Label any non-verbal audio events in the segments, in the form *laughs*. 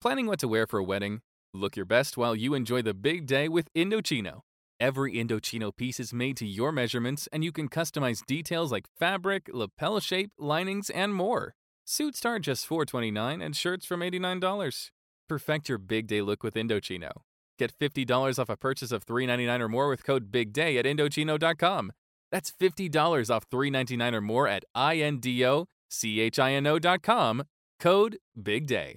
Planning what to wear for a wedding? Look your best while you enjoy the big day with Indochino. Every Indochino piece is made to your measurements, and you can customize details like fabric, lapel shape, linings, and more. Suits start just $4.29 and shirts from $89. Perfect your big day look with Indochino. Get $50 off a purchase of $3.99 or more with code BIGDAY at Indochino.com. That's $50 off $3.99 or more at INDOCHINO.com. Code BIGDAY.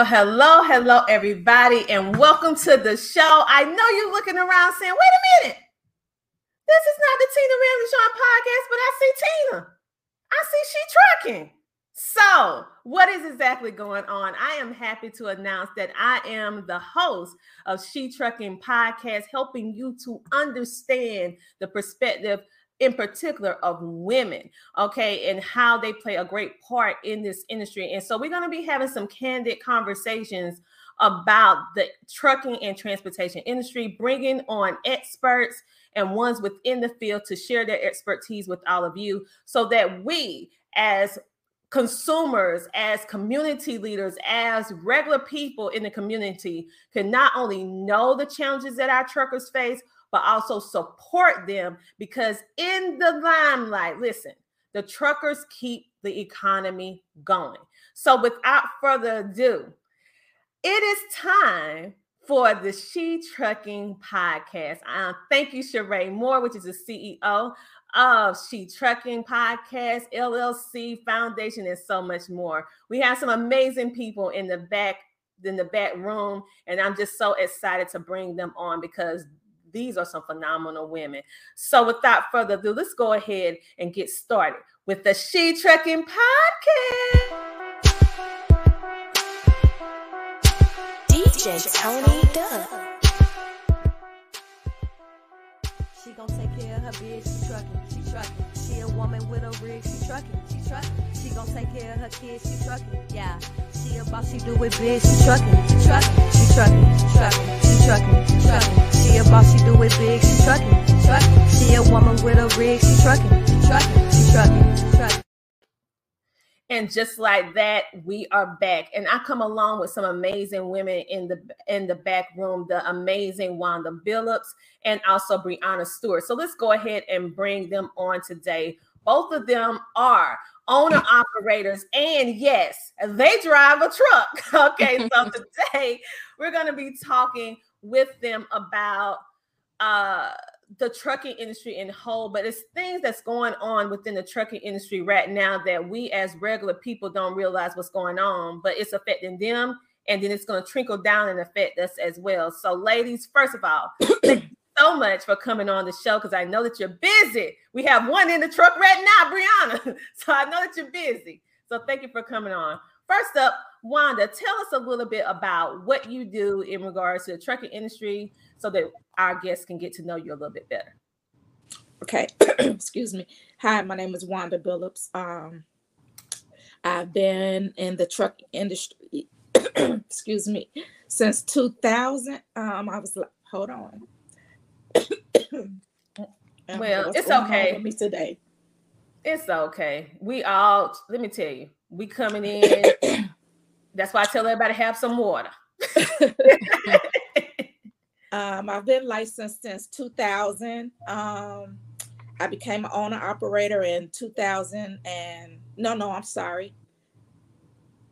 Well, hello, hello, everybody, and welcome to the show. I know you're looking around saying, wait a minute, this is not the Tina Ramsay Show podcast, but I see Tina. I see she trucking. So, what is exactly going on? I am happy to announce that I am the host of She Trucking Podcast, helping you to understand the perspective in particular of women, okay, and how they play a great part in this industry. And so we're going to be having some candid conversations about the trucking and transportation industry, bringing on experts and ones within the field to share their expertise with all of you so that we, as consumers, as community leaders, as regular people in the community, can not only know the challenges that our truckers face, but also support them because in the limelight, listen, the truckers keep the economy going. So without further ado, it is time for the She Trucking podcast. Uh, thank you, Sharae Moore, which is the CEO of She Trucking Podcast, LLC Foundation, and so much more. We have some amazing people in the back in the back room, and I'm just so excited to bring them on because these are some phenomenal women. So, without further ado, let's go ahead and get started with the She Trucking Podcast. DJ Tony Dubb. She gon' take care of her bitch, she truckin', she truckin'. She a woman with a rig, she truckin', she truckin'. She gon' take care of her kids, she truckin', yeah. She a boss, she do it big, she truckin', she truckin', she truckin', she truckin', she truckin', she truckin'. She a boss, she do it big, she truckin', she truckin'. She a woman with a rig, she truckin', she truckin', she truckin', she truckin'. And just like that, we are back. And I come along with some amazing women in the in the back room, the amazing Wanda Billups and also Briana Stewart. So let's go ahead and bring them on today Both of them are owner operators, and yes, they drive a truck. *laughs* okay, so *laughs* today we're going to be talking with them about uh the trucking industry in whole, but it's things that's going on within the trucking industry right now that we as regular people don't realize what's going on, but it's affecting them and then it's going to trickle down and affect us as well. So, ladies, first of all, *clears throat* thank you so much for coming on the show because I know that you're busy. We have one in the truck right now, Briana. *laughs* So, I know that you're busy. So, thank you for coming on. First up, Wanda, tell us a little bit about what you do in regards to the trucking industry so that our guests can get to know you a little bit better. Okay, *clears throat* excuse me. Hi, my name is Wanda Billups. Um, I've been in the truck industry, *clears throat* excuse me, since 2000. Um, I was like, hold on. *coughs* well, it's okay. me today. It's okay. We all, let me tell you, we coming in. *coughs* That's why I tell everybody have some water. *laughs* um, I've been licensed since 2000. Um, I became an owner operator in 2000 and no, no, I'm sorry.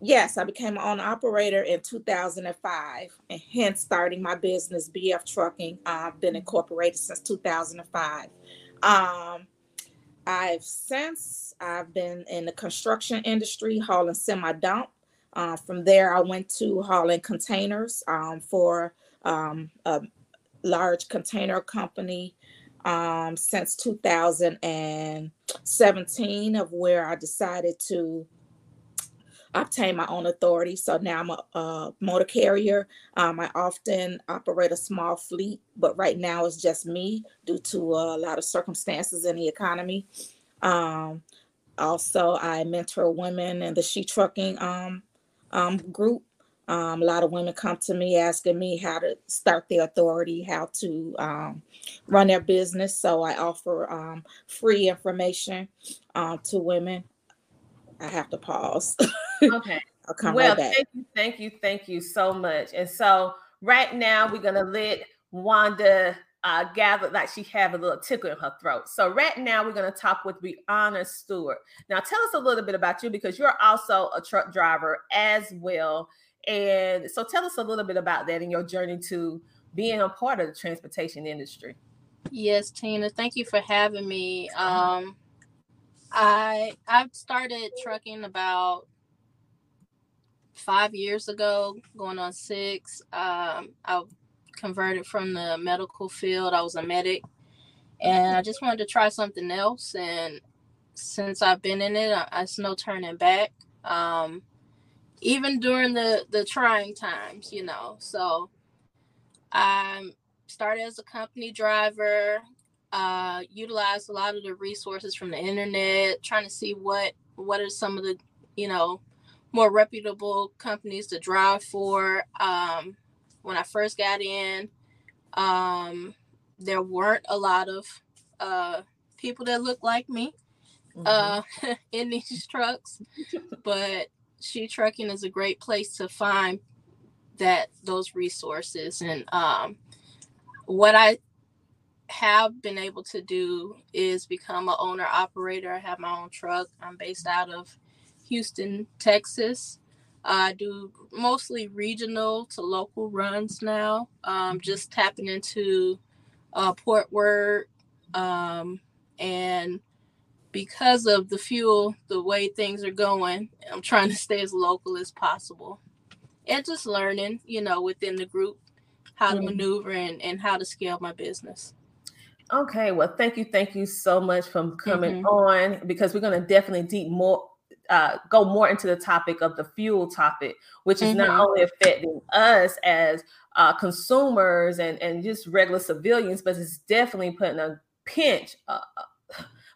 Yes, I became an owner operator in 2005 and hence starting my business, BF Trucking. I've been incorporated since 2005. Um, I've since I've been in the construction industry hauling semi dump. Uh, from there, I went to hauling containers um, for um, a large container company um, since 2017, of where I decided to obtain my own authority. So now I'm a, a motor carrier. Um, I often operate a small fleet, but right now it's just me due to a lot of circumstances in the economy. Um, also, I mentor women in the she trucking um, um, group. Um, a lot of women come to me asking me how to start their authority, how to um, run their business. So I offer um, free information uh, to women. I have to pause. *laughs* Okay. I'll come well, right back. thank you, thank you, thank you so much. And so right now we're gonna let Wanda uh, gather like she have a little tickle in her throat. So right now we're gonna talk with Briana Stewart. Now tell us a little bit about you because you're also a truck driver as well. And so tell us a little bit about that and your journey to being a part of the transportation industry. Yes, Tina, thank you for having me. Um, I I've started trucking about five years ago, going on six. Um, I converted from the medical field. I was a medic, and I just wanted to try something else. And since I've been in it, I, it's no turning back. Um, even during the the trying times, you know. So I started as a company driver. Uh, utilized a lot of the resources from the internet, trying to see what what are some of the you know more reputable companies to drive for. Um, when I first got in, um, there weren't a lot of uh, people that looked like me Mm-hmm. uh, *laughs* in these trucks, but she trucking is a great place to find that those resources and um, what I have been able to do is become an owner operator. I have my own truck. I'm based out of Houston, Texas. I do mostly regional to local runs now. Um, just tapping into uh, Port Word, um, and because of the fuel, the way things are going, I'm trying to stay as local as possible, and just learning, you know, within the group how to Mhm. maneuver and, and how to scale my business. Okay, well, thank you, thank you so much for coming on because we're going to definitely deep more uh, go more into the topic of the fuel topic, which is not Mhm. only affecting us as uh, consumers and and just regular civilians, but it's definitely putting a pinch, uh,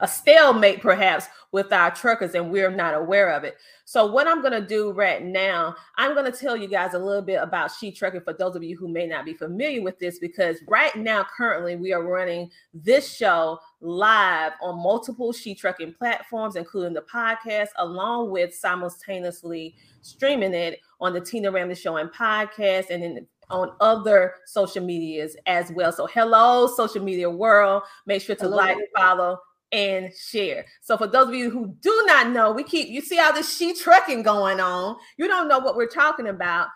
a stalemate perhaps with our truckers, and we're not aware of it. So, what I'm going to do right now, I'm going to tell you guys a little bit about She Trucking for those of you who may not be familiar with this, because right now, currently, we are running this show live on multiple She Trucking platforms, including the podcast, along with simultaneously streaming it on the Tina Ramsay Show and podcast, and then on other social medias as well. So, hello, social media world. Make sure to Hello. like, follow, and share. So for those of you who do not know, we keep you see all this she trucking going on. You don't know what we're talking about.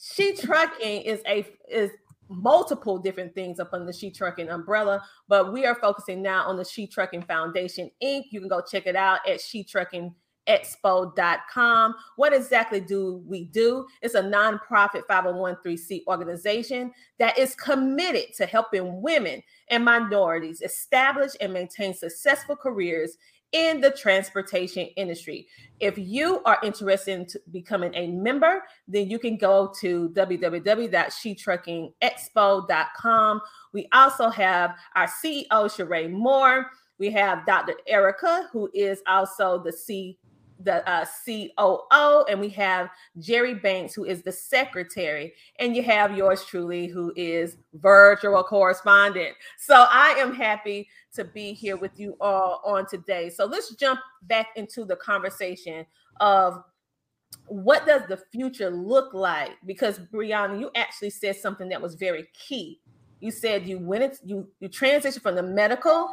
She trucking is a is multiple different things up under the She Trucking umbrella, but we are focusing now on the She Trucking Foundation Inc. You can go check it out at She Trucking expo.com. What exactly do we do? It's a nonprofit 501c organization that is committed to helping women and minorities establish and maintain successful careers in the transportation industry. If you are interested in becoming a member, then you can go to www.shetruckingexpo.com. We also have our CEO, Sharae Moore. We have Dr. Erica, who is also the the uh, COO, and we have Jerry Banks, who is the secretary, and you have yours truly, who is virtual correspondent. So I am happy to be here with you all on today. So let's jump back into the conversation of what does the future look like? Because Briana, you actually said something that was very key. You said you went it, you you transitioned from the medical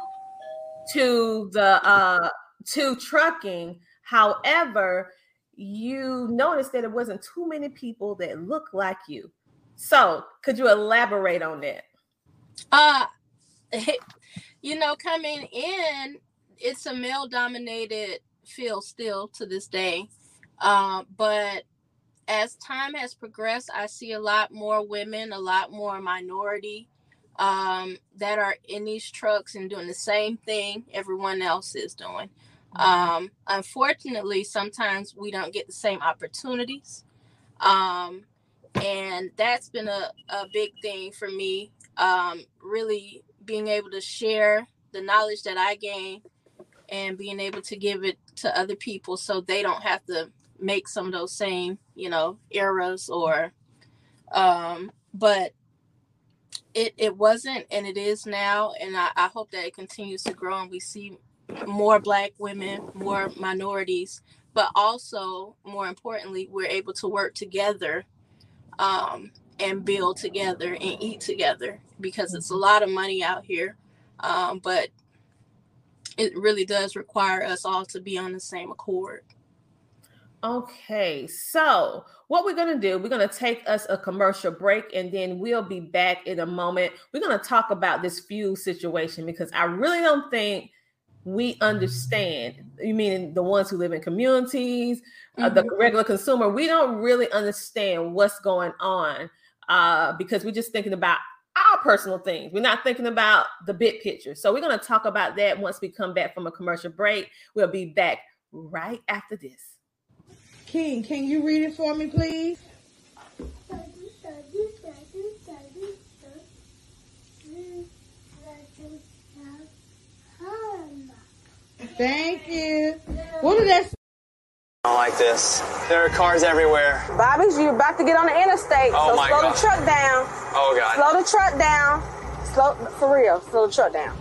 to the uh to trucking However, you noticed that it wasn't too many people that look like you. So, could you elaborate on that? Uh, *laughs* you know, coming in, it's a male dominated field still to this day. Uh, but as time has progressed, I see a lot more women, a lot more minority um, that are in these trucks and doing the same thing everyone else is doing. Um, unfortunately, sometimes we don't get the same opportunities. Um, and that's been a, a big thing for me. Um, really being able to share the knowledge that I gain and being able to give it to other people so they don't have to make some of those same, you know, errors or um, but it it wasn't and it is now and I, I hope that it continues to grow and we see more black women, more minorities, but also more importantly, we're able to work together um, and build together and eat together because it's a lot of money out here. Um, but it really does require us all to be on the same accord. Okay, so what we're going to do, we're going to take us a commercial break and then we'll be back in a moment. We're going to talk about this fuel situation because I really don't think we understand. You mean the ones who live in communities, mm-hmm. uh, the mm-hmm. regular consumer, we don't really understand what's going on uh, because we're just thinking about our personal things. We're not thinking about the big picture. So we're going to talk about that once we come back from a commercial break. We'll be back right after this. King, can you read it for me, please? Thank you. What is that? I don't like this. There are cars everywhere. Bobby's, you're about to get on the interstate. Oh so my slow God. the truck down. Oh God. Slow the truck down. Slow for real. Slow the truck down.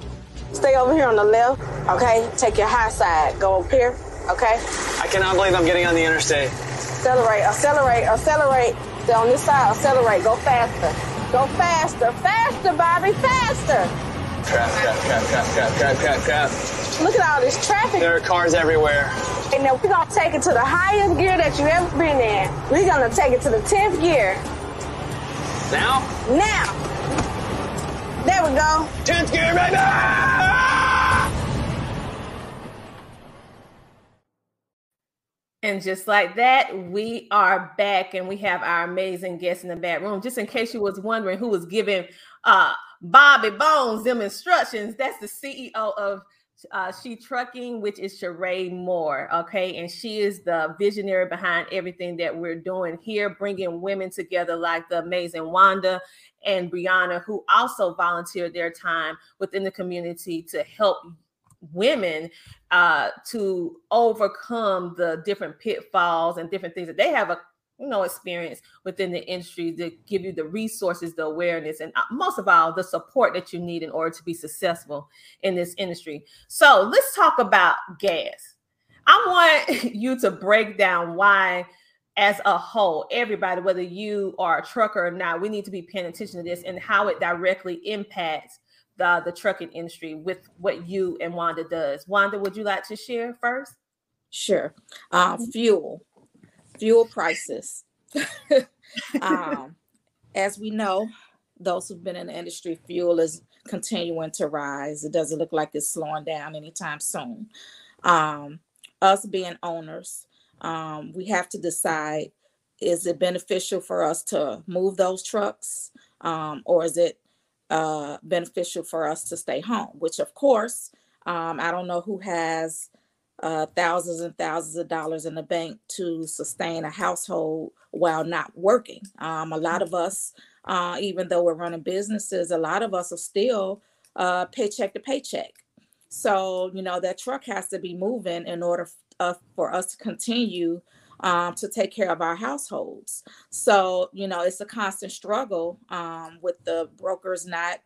Stay over here on the left. Okay. Take your high side. Go up here. Okay. I cannot believe I'm getting on the interstate. Accelerate. Accelerate. Accelerate. Stay on this side. Accelerate. Go faster. Go faster. Faster, Bobby. Faster. Crap, crap, crap, crap, crap, crap, crap, crap. Look at all this traffic. There are cars everywhere. And now we're gonna take it to the highest gear that you ever been in. We're gonna take it to the 10th gear. Now? Now. There we go. 10th gear, baby! And just like that, we are back and we have our amazing guest in the back room. Just in case you was wondering who was giving uh, Bobby Bones them instructions, that's the CEO of uh, She Trucking, which is Sharae Moore. Okay. And she is the visionary behind everything that we're doing here, bringing women together like the amazing Wanda and Brianna, who also volunteered their time within the community to help women uh, to overcome the different pitfalls and different things that they have a you know experience within the industry to give you the resources the awareness and uh, most of all the support that you need in order to be successful in this industry so let's talk about gas i want *laughs* you to break down why as a whole everybody whether you are a trucker or not we need to be paying attention to this and how it directly impacts the, the trucking industry with what you and Wanda does. Wanda, would you like to share first? Sure. Um, fuel, fuel prices. *laughs* um, as we know, those who've been in the industry, fuel is continuing to rise. It doesn't look like it's slowing down anytime soon. Um, us being owners, um, we have to decide is it beneficial for us to move those trucks um, or is it uh, beneficial for us to stay home? Which, of course, um, I don't know who has uh, thousands and thousands of dollars in the bank to sustain a household while not working. Um, a lot of us, uh, even though we're running businesses, a lot of us are still uh, paycheck to paycheck. So, you know, that truck has to be moving in order f- uh, for us to continue um, to take care of our households. So, you know, it's a constant struggle um, with the brokers not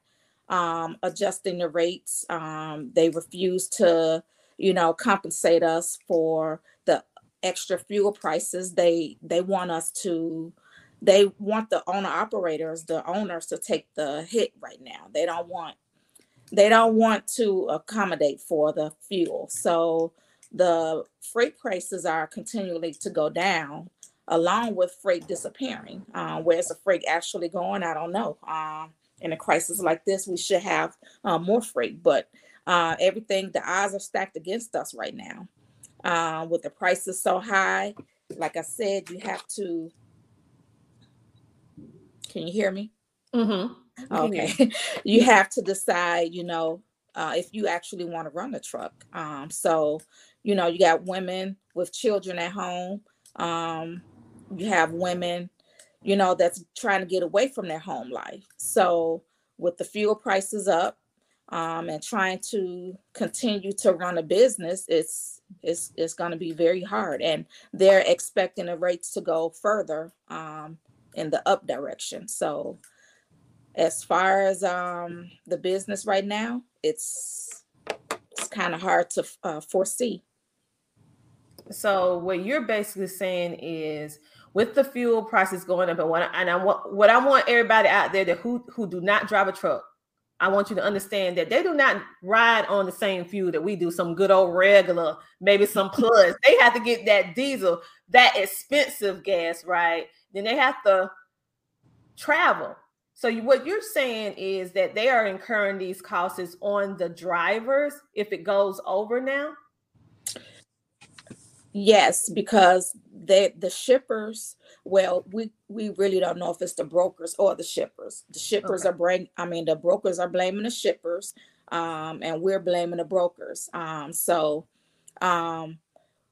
um, adjusting the rates. Um, they refuse to, you know, compensate us for the extra fuel prices. They they want us to. They want the owner operators, the owners, to take the hit right now. They don't want they don't want to accommodate for the fuel. So the freight prices are continually to go down along with freight disappearing. Uh, where's the freight actually going? I don't know. Um, in a crisis like this, we should have uh, more freight, but uh, everything, the odds are stacked against us right now. Uh, with the prices so high, like I said, you have to. Can you hear me? Mm-hmm. Okay. you *laughs* have to decide, you know, uh, if you actually want to run a truck. Um, so, you know, you got women with children at home. Um, you have women, you know, that's trying to get away from their home life. So, with the fuel prices up um, and trying to continue to run a business, it's it's it's going to be very hard, and they're expecting the rates to go further um, in the up direction. So, as far as um, the business right now, it's it's kind of hard to uh, foresee. So what you're basically saying is with the fuel prices going up and what and I want what I want everybody out there that who who do not drive a truck, I want you to understand that they do not ride on the same fuel that we do, some good old regular, maybe some *laughs* plus. they have to get that diesel, that expensive gas, right? Then they have to travel. So you, what you're saying is that they are incurring these costs on the drivers if it goes over now. Yes, because they the shippers. Well, we we really don't know if it's the brokers or the shippers. The shippers Okay. are bring. I mean, the brokers are blaming the shippers, um, and we're blaming the brokers. Um, so, um,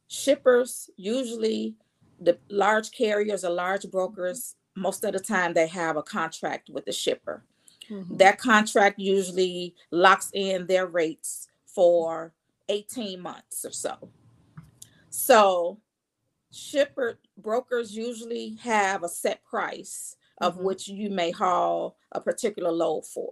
shippers usually the large carriers or large brokers. Most of the time, they have a contract with the shipper. That contract usually locks in their rates for 18 months or so. So shipper brokers usually have a set price of Mhm. which you may haul a particular load for.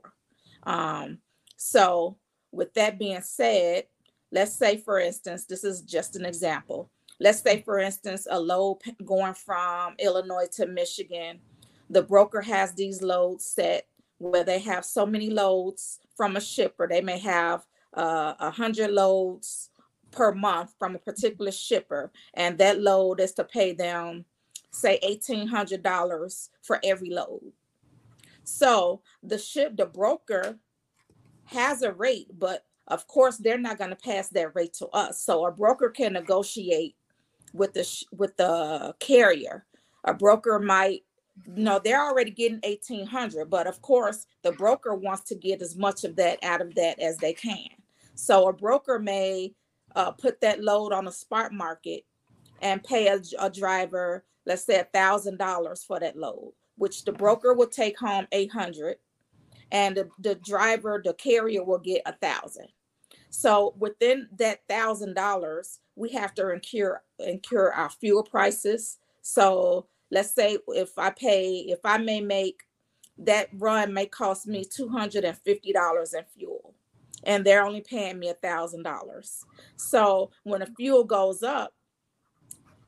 Um, so with that being said, let's say for instance, this is just an example. Let's say for instance, a load going from Illinois to Michigan, the broker has these loads set where they have so many loads from a shipper. They may have uh, a hundred loads per month from a particular shipper, and that load is to pay them, say, eighteen hundred dollars for every load. So the ship, the broker has a rate, but of course they're not going to pass that rate to us. So a broker can negotiate with the sh- with the carrier. A broker might no, they're already getting eighteen hundred, but of course the broker wants to get as much of that out of that as they can. So a broker may uh, put that load on a spot market and pay a, a driver, let's say a thousand dollars for that load, which the broker will take home eight hundred, and the, the driver, the carrier will get a thousand. So within that thousand dollars, we have to incur incur our fuel prices. So let's say if I pay, if I may make that run may cost me two hundred and fifty dollars in fuel, and they're only paying me a thousand dollars. So when the fuel goes up,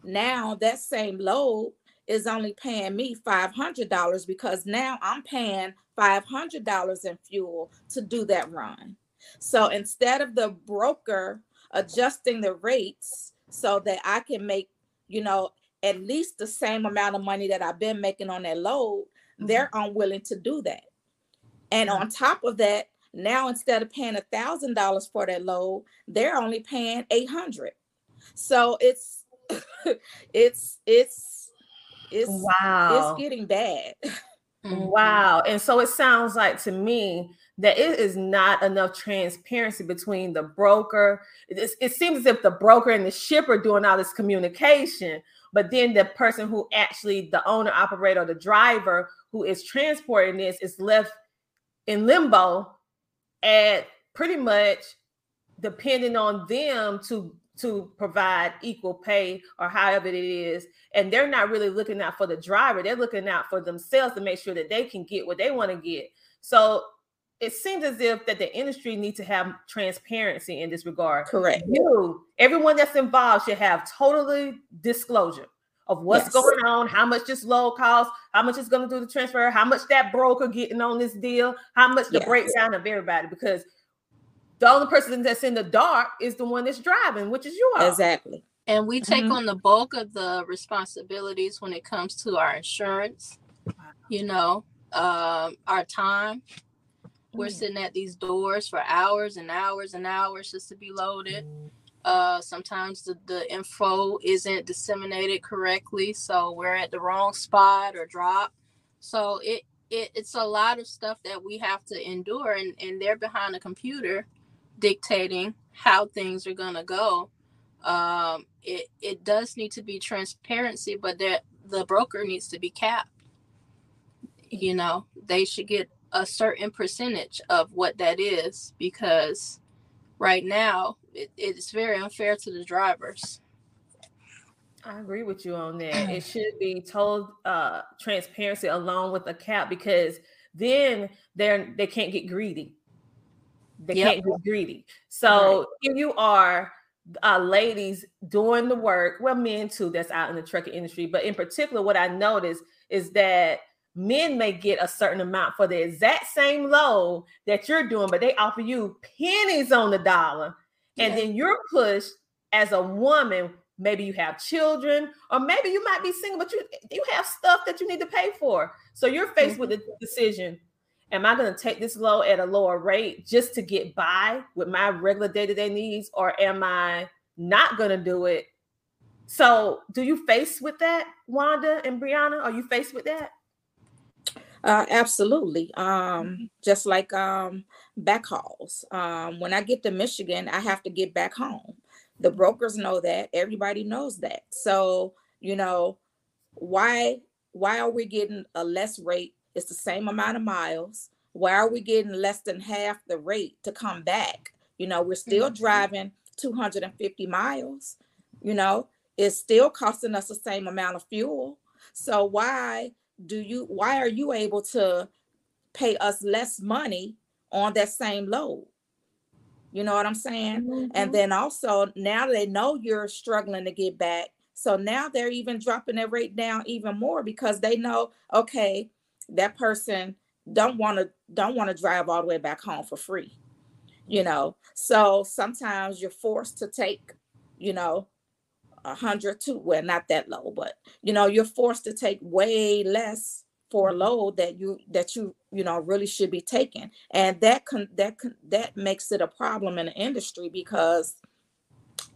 now that same load is only paying me $500 because now I'm paying $500 in fuel to do that run. So instead of the broker adjusting the rates so that I can make, you know, at least the same amount of money that I've been making on that load, mm-hmm. they're unwilling to do that. And on top of that, now instead of paying a thousand dollars for that load, they're only paying eight hundred. So it's *laughs* it's it's it's wow it's getting bad. Mm-hmm. Wow. And so it sounds like to me that it is not enough transparency between the broker. It, it seems as if the broker and the shipper doing all this communication, but then the person who actually the owner, operator, the driver who is transporting this is left in limbo and pretty much depending on them to to provide equal pay or however it is. And they're not really looking out for the driver. They're looking out for themselves to make sure that they can get what they want to get. So it seems as if that the industry needs to have transparency in this regard. Correct. You everyone that's involved should have totally disclosure of what's yes. going on, how much this load costs, how much it's going to do the transfer, how much that broker getting on this deal, how much the yes. breakdown of everybody, because the only person that's in the dark is the one that's driving, which is you. all. Exactly. And we take mm-hmm. on the bulk of the responsibilities when it comes to our insurance, you know, um, our time. We're mm. sitting at these doors for hours and hours and hours just to be loaded. Uh, sometimes the, the info isn't disseminated correctly, so we're at the wrong spot or drop. So it, it it's a lot of stuff that we have to endure, and, and they're behind a computer dictating how things are gonna go. Um, it it does need to be transparency, but that the broker needs to be capped. You know, they should get a certain percentage of what that is because right now it, it's very unfair to the drivers. I agree with you on that. *clears throat* It should be told uh, transparency along with a cap because then they're they can't get greedy. They yep. can't get greedy. So right. if you are uh, ladies doing the work, well, men too, that's out in the trucking industry, but in particular, what I noticed is that men may get a certain amount for the exact same load that you're doing, but they offer you pennies on the dollar. And yeah. then you're pushed as a woman. Maybe you have children, or maybe you might be single, but you you have stuff that you need to pay for. So you're faced mm-hmm. with the decision am I going to take this low at a lower rate just to get by with my regular day to day needs, or am I not going to do it? So, do you face with that, Wanda and Briana? Are you faced with that? Uh, absolutely. Um, just like um, backhauls. Um, when I get to Michigan, I have to get back home. The brokers know that. Everybody knows that. So, you know, why why are we getting a less rate it's the same amount of miles. Why are we getting less than half the rate to come back? You know, we're still mm-hmm. driving 250 miles. You know, it's still costing us the same amount of fuel. So why do you why are you able to pay us less money on that same load? You know what I'm saying? Mm-hmm. And then also now they know you're struggling to get back. So now they're even dropping their rate down even more because they know, okay, that person don't want to don't want to drive all the way back home for free you know so sometimes you're forced to take you know a hundred to well not that low but you know you're forced to take way less for a load that you that you you know really should be taking. And that can that can that makes it a problem in the industry because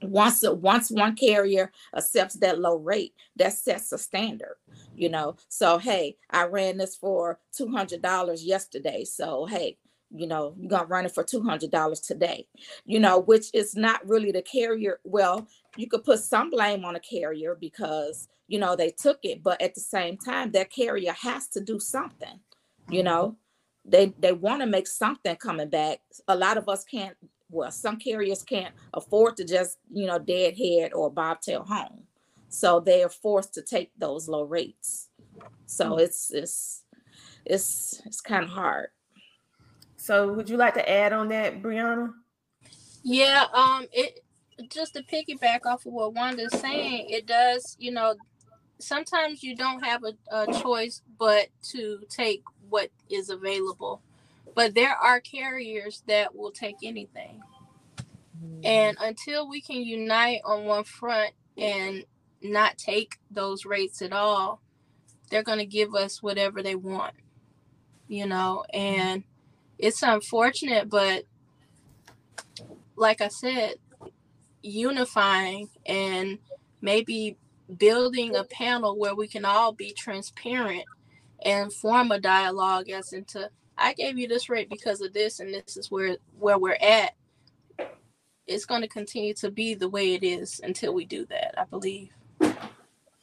once once one carrier accepts that low rate that sets a standard you know. So hey i ran this for $200 yesterday. So hey you know you're gonna run it for $200 today you know which is not really the carrier well you could put some blame on a carrier because you know they took it but at the same time that carrier has to do something you know? They they want to make something coming back. A lot of us can't well some carriers can't afford to just you know deadhead or bobtail home. So they are forced to take those low rates. So mm. it's it's it's it's kind of hard. So would you like to add on that briana? Yeah um it just to piggyback off of what wanda's saying it does you know sometimes you don't have a, a choice but to take what is available. But there are carriers that will take anything. And mm-hmm. until we can unite on one front and not take those rates at all, they're going to give us whatever they want, you know. And it's unfortunate, but like I said, unifying and maybe building a panel where we can all be transparent and form a dialogue as into I gave you this rate because of this and this is where where we're at it's going to continue to be the way it is until we do that, I believe.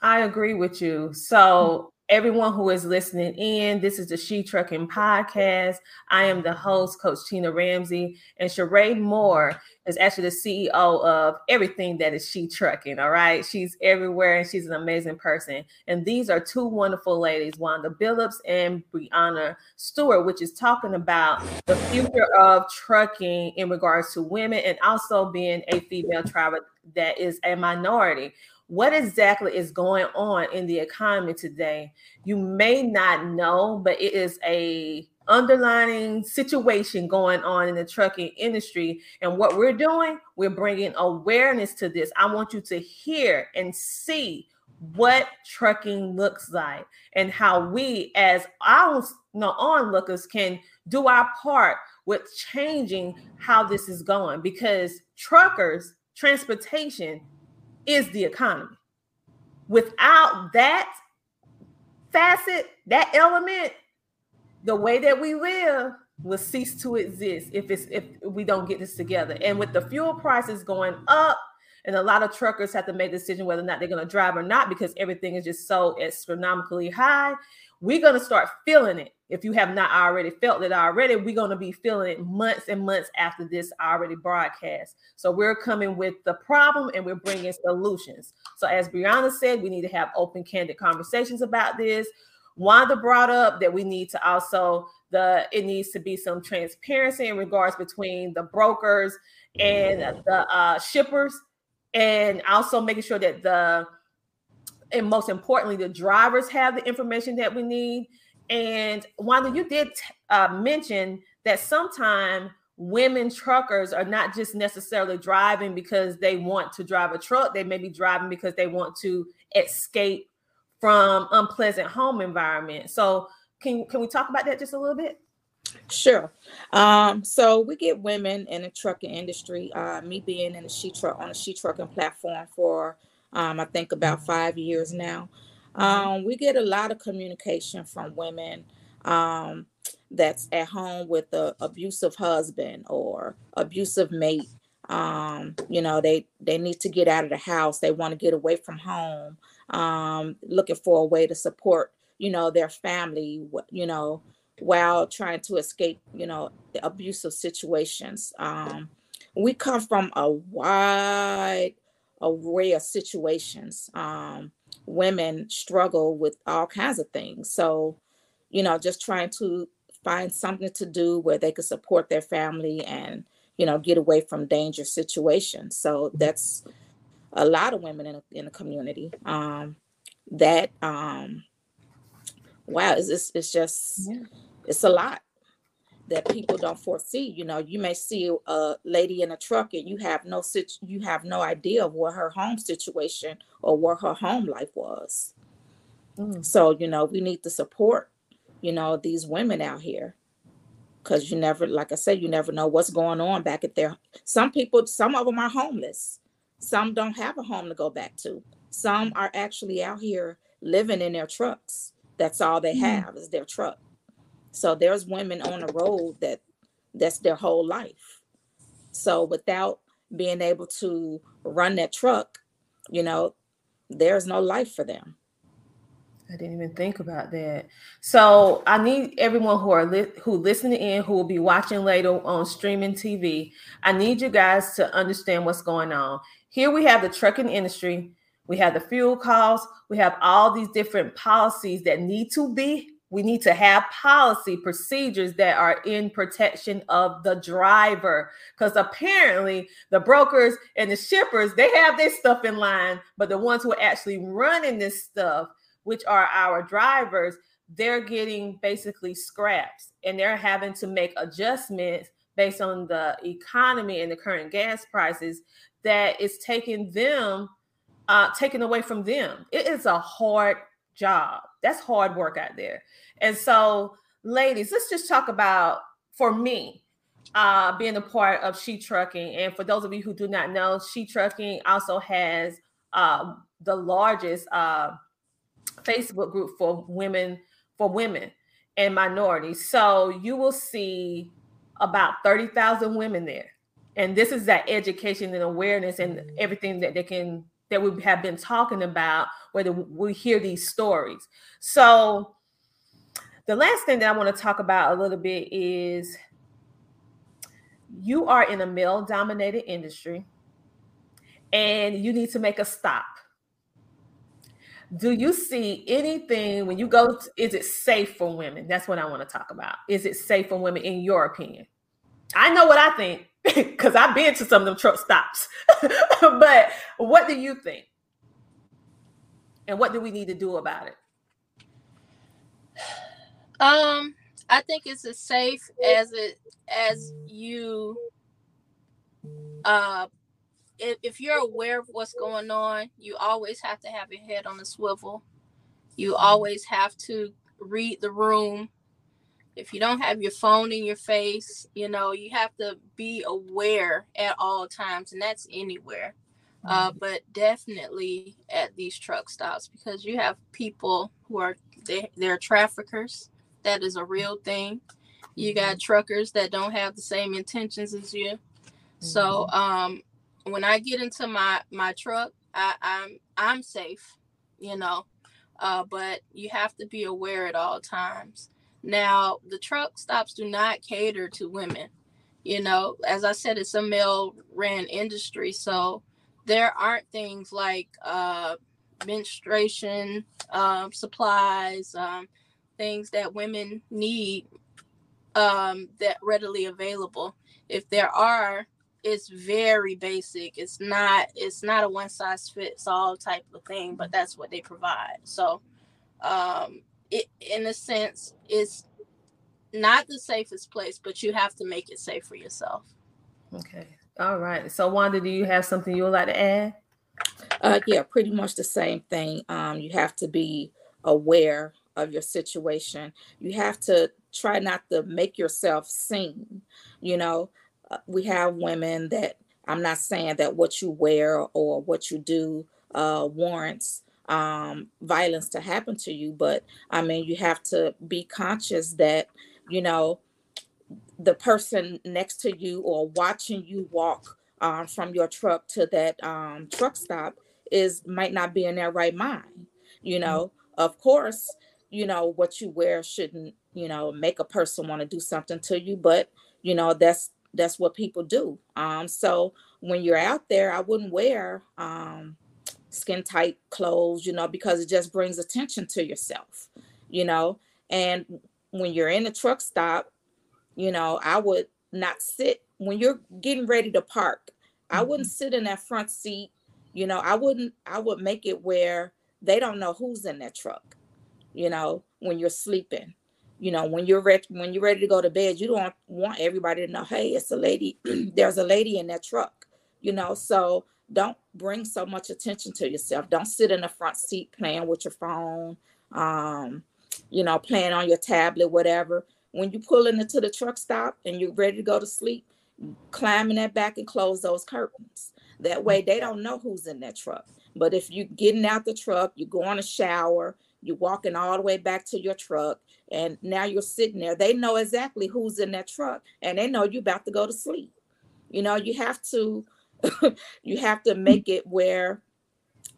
I agree with you. So, everyone who is listening in, this is the She Trucking Podcast. I am the host, Coach Tina Ramsay, and Sharae Moore is actually the CEO of everything that is She Trucking. All right. She's everywhere and she's an amazing person. And these are two wonderful ladies, Wanda Billups and Briana Stewart, which is talking about the future of trucking in regards to women and also being a female driver that is a minority what exactly is going on in the economy today you may not know but it is a underlining situation going on in the trucking industry. And what we're doing, we're bringing awareness to this. I want you to hear and see what trucking looks like and how we, as our know, onlookers, can do our part with changing how this is going because truckers, transportation is the economy. Without that facet, that element, the way that we live will cease to exist if it's if we don't get this together. And with the fuel prices going up, and a lot of truckers have to make a decision whether or not they're going to drive or not because everything is just so astronomically high. We're going to start feeling it. If you have not already felt it already, we're going to be feeling it months and months after this already broadcast. So we're coming with the problem and we're bringing solutions. So as Briana said, we need to have open, candid conversations about this. Wanda brought up that we need to also the it needs to be some transparency in regards between the brokers and the uh, shippers, and also making sure that the and most importantly the drivers have the information that we need. And Wanda, you did uh, mention that sometimes women truckers are not just necessarily driving because they want to drive a truck; they may be driving because they want to escape from unpleasant home environment. So can can we talk about that just a little bit? Sure. Um, so we get women in the trucking industry. Uh, me being in the she truck on the she trucking platform for um, I think about five years now. Um, we get a lot of communication from women um, that's at home with a abusive husband or abusive mate. Um, you know, they they need to get out of the house. They want to get away from home um, looking for a way to support, you know, their family, you know, while trying to escape, you know, abusive situations. Um, we come from a wide array of situations. Um, women struggle with all kinds of things. So, you know, just trying to find something to do where they could support their family and, you know, get away from dangerous situations. So that's a lot of women in, a, in the community um, that um, wow it's, it's, it's just yeah. it's a lot that people don't foresee you know you may see a lady in a truck and you have no you have no idea of what her home situation or what her home life was mm. so you know we need to support you know these women out here because you never like i said you never know what's going on back at their some people some of them are homeless some don't have a home to go back to. Some are actually out here living in their trucks. That's all they mm. have is their truck. So there's women on the road that that's their whole life. So without being able to run that truck, you know, there's no life for them. I didn't even think about that. So I need everyone who are li- who listening in, who will be watching later on streaming TV. I need you guys to understand what's going on. Here we have the trucking industry, we have the fuel costs, we have all these different policies that need to be we need to have policy procedures that are in protection of the driver because apparently the brokers and the shippers they have their stuff in line but the ones who are actually running this stuff which are our drivers they're getting basically scraps and they're having to make adjustments based on the economy and the current gas prices that is taking them uh taken away from them. It is a hard job. That's hard work out there. And so ladies let's just talk about for me uh being a part of she trucking. And for those of you who do not know she trucking also has uh, the largest uh facebook group for women for women and minorities. So you will see about 30,000 women there. And this is that education and awareness and everything that they can that we have been talking about, whether we hear these stories. So the last thing that I want to talk about a little bit is you are in a male dominated industry and you need to make a stop. Do you see anything when you go? To, is it safe for women? That's what I want to talk about. Is it safe for women, in your opinion? I know what I think *laughs* because I've been to some of them truck stops. *laughs* but what do you think? And what do we need to do about it? Um, I think it's as safe as it as you uh if, if you're aware of what's going on, you always have to have your head on the swivel. You always have to read the room. If you don't have your phone in your face, you know, you have to be aware at all times, and that's anywhere. Uh, mm-hmm. but definitely at these truck stops because you have people who are they, they're traffickers. That is a real thing. You got mm-hmm. truckers that don't have the same intentions as you. So mm-hmm. um, when I get into my my truck, I, I'm I'm safe, you know. Uh, but you have to be aware at all times. Now, the truck stops do not cater to women. You know, as I said, it's a male ran industry, so there aren't things like uh, menstruation um, supplies, um, things that women need um, that readily available. If there are, it's very basic. It's not it's not a one size fits all type of thing, but that's what they provide. So um it in a sense it's not the safest place, but you have to make it safe for yourself. Okay. All right. So Wanda, do you have something you would like to add? Uh yeah, pretty much the same thing. Um you have to be aware of your situation. You have to try not to make yourself seen, you know uh, we have women that I'm not saying that what you wear or what you do uh, warrants um, violence to happen to you, but I mean, you have to be conscious that, you know, the person next to you or watching you walk um, from your truck to that um, truck stop is might not be in their right mind. You know, mm-hmm. of course, you know what you wear shouldn't you know make a person want to do something to you, but you know that's that's what people do. Um, so when you're out there, I wouldn't wear um, skin tight clothes, you know, because it just brings attention to yourself, you know. And when you're in a truck stop, you know, I would not sit when you're getting ready to park. I wouldn't mm-hmm. sit in that front seat. You know, I wouldn't. I would make it where they don't know who's in that truck. You know, when you're sleeping you know when you're ready when you're ready to go to bed you don't want everybody to know hey it's a lady *clears throat* there's a lady in that truck you know so don't bring so much attention to yourself. Don't sit in the front seat playing with your phone um you know playing on your tablet whatever. When you pull into the truck stop and you're ready to go to sleep climb in that back and close those curtains. That way they don't know who's in that truck. But if you're getting out the truck you go on a shower you're walking all the way back to your truck and now you're sitting there they know exactly who's in that truck and they know you're about to go to sleep. You know you have to *laughs* you have to make it where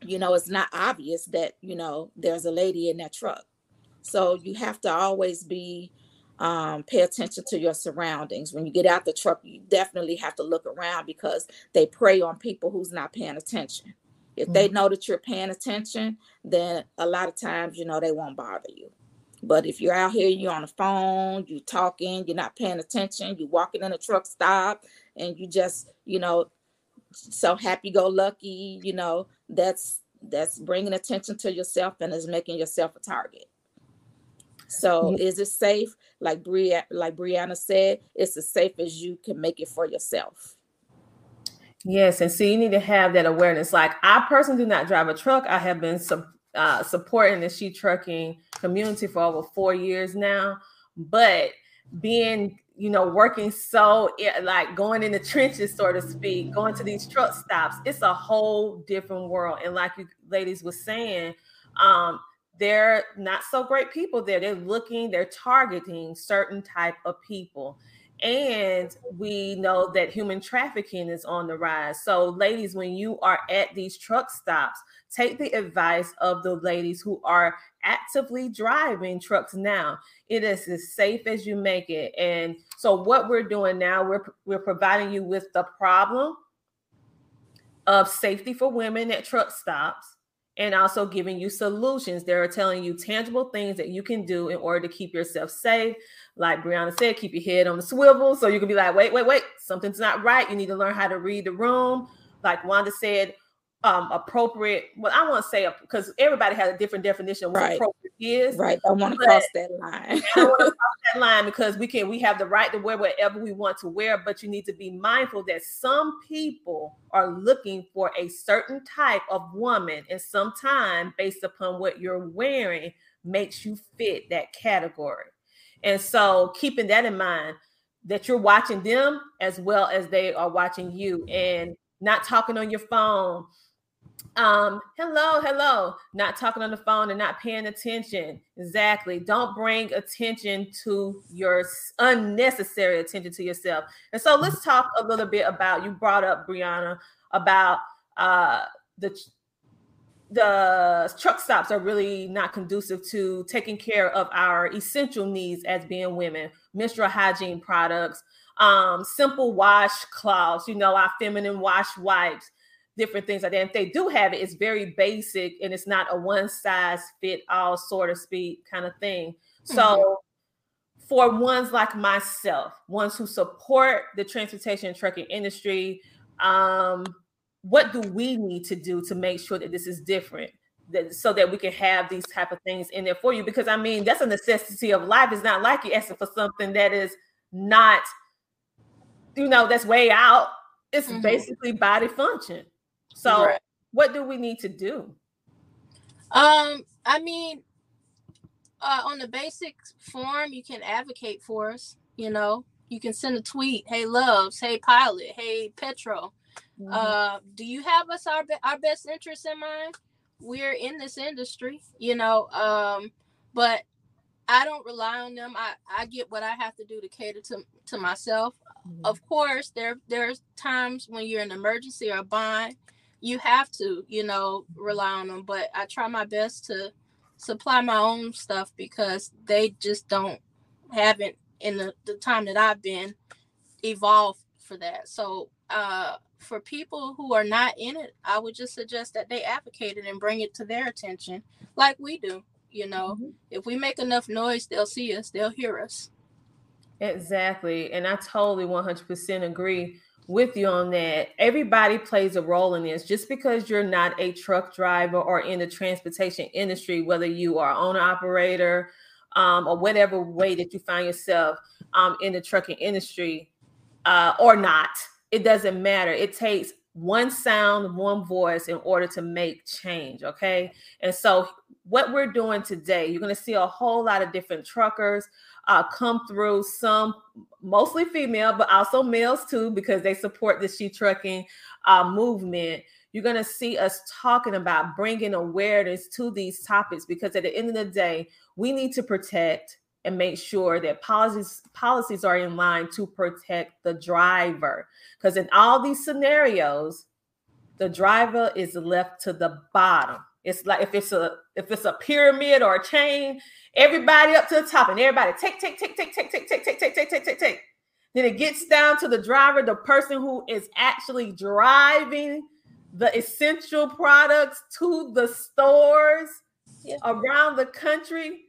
you know it's not obvious that you know there's a lady in that truck. So you have to always be um, pay attention to your surroundings. When you get out the truck you definitely have to look around because they prey on people who's not paying attention. If they mm. know that you're paying attention then a lot of times you know they won't bother you. But if you're out here, you're on the phone, you're talking, you're not paying attention, you're walking in a truck stop, and you just, you know, so happy go lucky, you know, that's that's bringing attention to yourself and is making yourself a target. So Yeah. is it safe? Like Bri like Briana said, it's as safe as you can make it for yourself. Yes, and so you need to have that awareness. Like I personally do not drive a truck. I have been su- uh, supporting the she trucking community for over four years now, but being you know working so like going in the trenches, so to speak, going to these truck stops, it's a whole different world. And like you ladies was saying, um, they're not so great people there. They're looking, they're targeting certain type of people and we know that human trafficking is on the rise. So, ladies, when you are at these truck stops, take the advice of the ladies who are actively driving trucks now. It is as safe as you make it. And so, what we're doing now, we're we're providing you with the problem of safety for women at truck stops and also giving you solutions. They're telling you tangible things that you can do in order to keep yourself safe. Like Briana said, keep your head on the swivel so you can be like, wait, wait, wait, something's not right. You need to learn how to read the room. Like Wanda said, um, appropriate. Well, I want to say because everybody has a different definition of what Right. appropriate is. Right. Don't want to cross that line. I don't want to *laughs* cross that line because we can we have the right to wear whatever we want to wear, but you need to be mindful that some people are looking for a certain type of woman, and sometimes based upon what you're wearing makes you fit that category. And so keeping that in mind that you're watching them as well as they are watching you and not talking on your phone um hello hello. Not talking on the phone and not paying attention. Exactly. Don't bring attention to your unnecessary attention to yourself. And so let's talk a little bit about you brought up briana about uh the the truck stops are really not conducive to taking care of our essential needs as being women menstrual hygiene products um simple wash cloths you know our feminine wash wipes different things like that. If they do have it, it's very basic and it's not a one size fit all, sort of speak kind of thing. So, for ones like myself, ones who support the transportation and trucking industry, um, what do we need to do to make sure that this is different? That, so that we can have these type of things in there for you because i mean that's a necessity of life it's not like you're asking for something that is not you know that's way out it's Mhm. basically body function so Right. what do we need to do? Um, I mean, uh, on the basic form, you can advocate for us. You know, you can send a tweet, "Hey, Love's," "Hey, pilot," "Hey, Petro." Mm-hmm. Uh, do you have us our be- our best interests in mind? We're in this industry, you know. Um, but I don't rely on them. I I get what I have to do to cater to to myself. Mhm. Of course, there there's times when you're in an emergency or a bind, you have to, you know, rely on them. But I try my best to supply my own stuff because they just don't haven't in the, the time that I've been evolved for that. So uh for people who are not in it, I would just suggest that they advocate it and bring it to their attention like we do. You know, Mhm. if we make enough noise, they'll see us, they'll hear us. Exactly. And I totally 100% agree with you on that. Everybody plays a role in this. Just because you're not a truck driver or in the transportation industry, whether you are owner operator um, or whatever way that you find yourself um, in the trucking industry uh, or not, it doesn't matter. It takes one sound, one voice in order to make change. Okay. And so, what we're doing today, you're going to see a whole lot of different truckers uh, come through, some mostly female, but also males too, because they support the she trucking uh, movement. You're going to see us talking about bringing awareness to these topics because at the end of the day, we need to protect and make sure that policies policies are in line to protect the driver. Because in all these scenarios, the driver is left to the bottom. It's like if it's a if it's a pyramid or a chain, everybody up to the top and everybody take take take take take take take take take take take take take. Then it gets down to the driver, the person who is actually driving the essential products to the stores Yeah. around the country.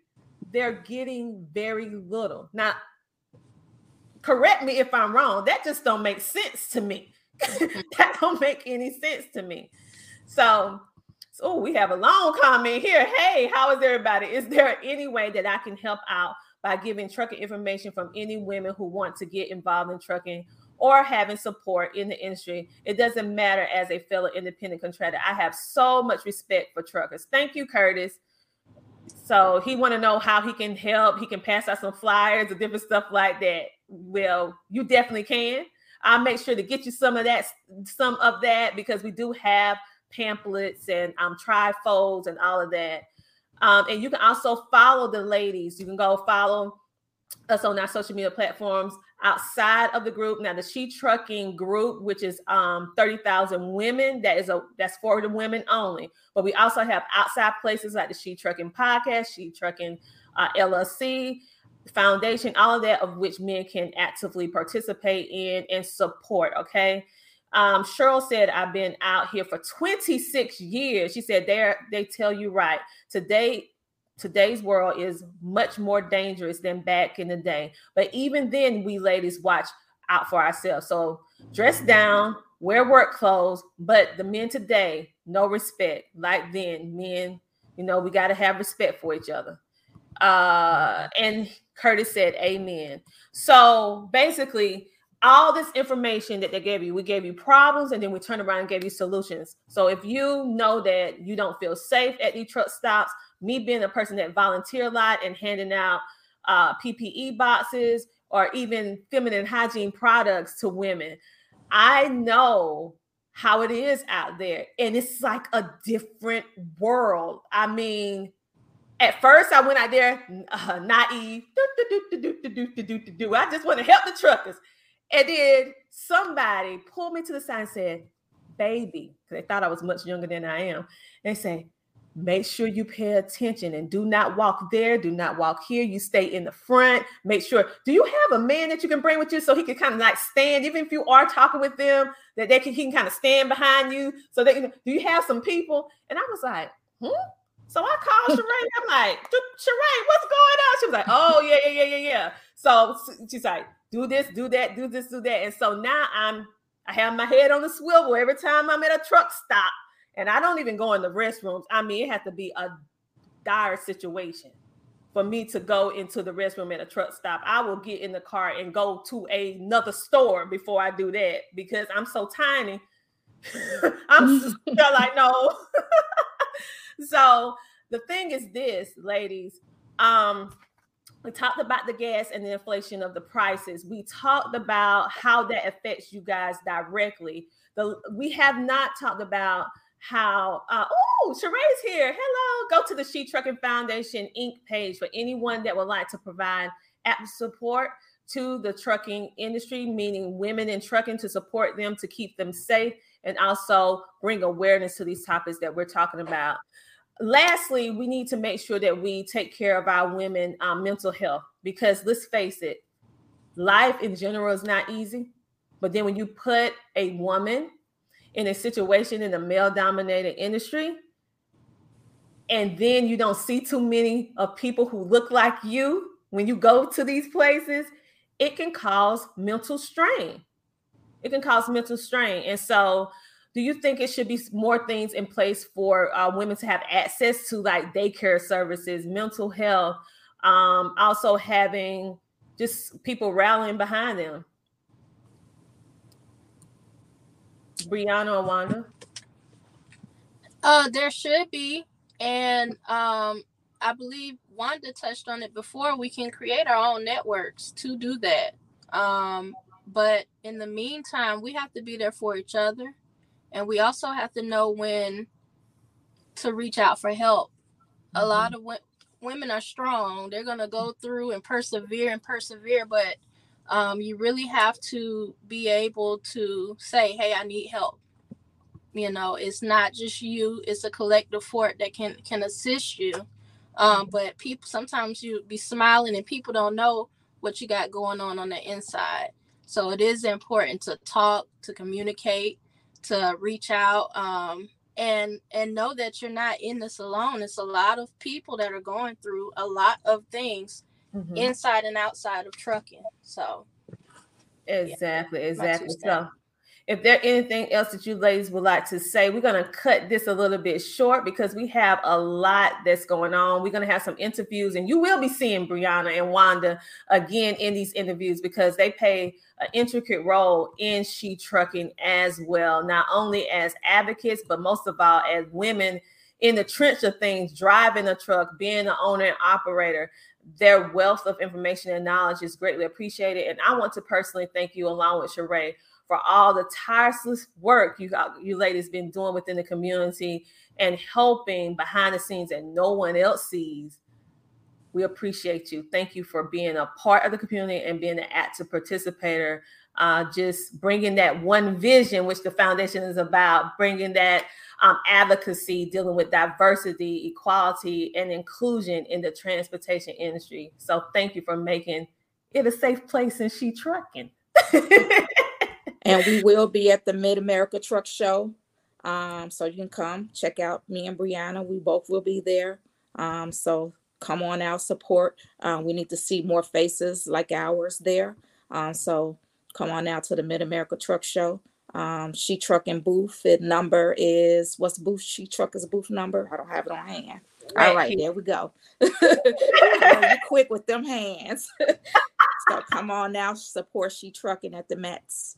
they're getting very little. Now, correct me if I'm wrong. That just don't make sense to me. that don't make any sense to me. So, so we have a long comment here. Hey, how is everybody? Is there any way that I can help out by giving trucking information from any women who want to get involved in trucking or having support in the industry? It doesn't matter as a fellow independent contractor. I have so much respect for truckers. Thank you, Curtis. So he want to know how he can help. He can pass out some flyers or different stuff like that. Well, you definitely can. I'll make sure to get you some of that, some of that, because we do have pamphlets and um trifolds and all of that. Um, and you can also follow the ladies. You can go follow us on our social media platforms outside of the group. Now, the She Trucking group, which is um 30,000 women, that is a that's for the women only. But we also have outside places like the She Trucking podcast, She Trucking uh, LLC, Foundation, all of that of which men can actively participate in and support. Okay. Um, Cheryl said, I've been out here for 26 years. She said, they they tell you right. Today, today's world is much more dangerous than back in the day. But even then, we ladies watch out for ourselves. So dress down, wear work clothes. But the men today, no respect. Like then, men, you know, we got to have respect for each other. Uh, and Curtis said, Amen. So basically, all this information that they gave you, we gave you problems and then we turned around and gave you solutions. So if you know that you don't feel safe at these truck stops, me being a person that volunteer a lot and handing out uh, PPE boxes or even feminine hygiene products to women, I know how it is out there. And it's like a different world. I mean, at first I went out there uh, naive. I just want to help the truckers. And then somebody pulled me to the side and said, Baby, because they thought I was much younger than I am. They say, Make sure you pay attention and do not walk there, do not walk here. You stay in the front. Make sure. Do you have a man that you can bring with you so he can kind of like stand, even if you are talking with them, that they can he can kind of stand behind you? So they do you have some people? And I was like, hmm. So I called *laughs* Sharae. I'm like, Sharae, what's going on? She was like, oh yeah, yeah, yeah, yeah, yeah. So she's like, do this, do that, do this, do that. And so now I'm I have my head on the swivel every time I'm at a truck stop. And I don't even go in the restrooms. I mean, it has to be a dire situation for me to go into the restroom at a truck stop. I will get in the car and go to another store before I do that because I'm so tiny. *laughs* I'm like, *laughs* no. *laughs* so the thing is this, ladies. Um, we talked about the gas and the inflation of the prices. We talked about how that affects you guys directly. The we have not talked about how uh oh Sharae's here. Hello. Go to the She Trucking Foundation Inc. page for anyone that would like to provide app support to the trucking industry, meaning women in trucking to support them to keep them safe and also bring awareness to these topics that we're talking about lastly, we need to make sure that we take care of our women um, mental health because let's face it, life in general is not easy. But then when you put a woman in a situation in a male dominated industry, and then you don't see too many of people who look like you when you go to these places, it can cause mental strain. It can cause mental strain. And so do you think it should be more things in place for uh, women to have access to like daycare services mental health um, also having just people rallying behind them? Briana wanda? Uh there should be and um i believe wanda touched on it before we can create our own networks to do that. Um but in the meantime we have to be there for each other and we also have to know when to reach out for help. Mm-hmm. A lot of w- women are strong. They're going to go through and persevere and persevere, but um, you really have to be able to say, "Hey, I need help." You know, it's not just you; it's a collective fort that can can assist you. Um, mm-hmm. but people sometimes you be smiling and people don't know what you got going on on the inside. So it is important to talk, to communicate, to reach out um, and and know that you're not in this alone it's a lot of people that are going through a lot of things Mhm. inside and outside of trucking so Exactly, exactly. So. If there anything else that you ladies would like to say, we're gonna cut this a little bit short because we have a lot that's going on. We're gonna have some interviews, and you will be seeing Briana and Wanda again in these interviews because they play an intricate role in she trucking as well, not only as advocates, but most of all as women in the trench of things, driving a truck, being an owner and operator their wealth of information and knowledge is greatly appreciated. And I want to personally thank you, along with Sharae, for all the tireless work you you ladies been doing within the community and helping behind the scenes that no one else sees. We appreciate you. Thank you for being a part of the community and being an active participator. Uh, just bringing that one vision, which the foundation is about, bringing that um, advocacy, dealing with diversity, equality, and inclusion in the transportation industry. So thank you for making it a safe place in she trucking. *laughs* and we will be at the Mid America Truck Show. Um, so you can come check out me and Briana. We both will be there. Um, so come on out, support. Uh, we need to see more faces like ours there. Um, so come on out to the Mid America Truck Show. Um, she trucking booth. It number is what's booth? She truckers booth number. I don't have it on hand. All right, there we go. *laughs* you quick with them hands. *laughs* so come on now, support she trucking at the MATS.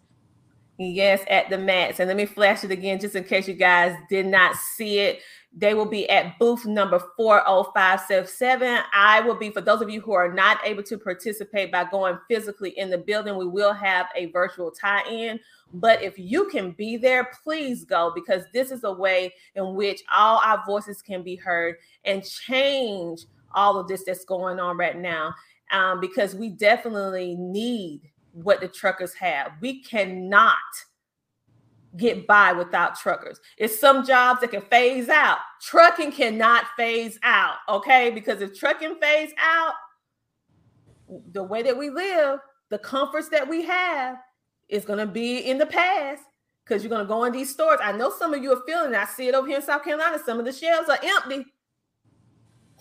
Yes, at the MATS. And let me flash it again just in case you guys did not see it. They will be at booth number 40577. I will be, for those of you who are not able to participate by going physically in the building, we will have a virtual tie in. But if you can be there, please go because this is a way in which all our voices can be heard and change all of this that's going on right now. Um, because we definitely need what the truckers have. We cannot get by without truckers. It's some jobs that can phase out. Trucking cannot phase out, okay? Because if trucking phase out, the way that we live, the comforts that we have is going to be in the past because you're going to go in these stores. I know some of you are feeling it. I see it over here in South Carolina. Some of the shelves are empty.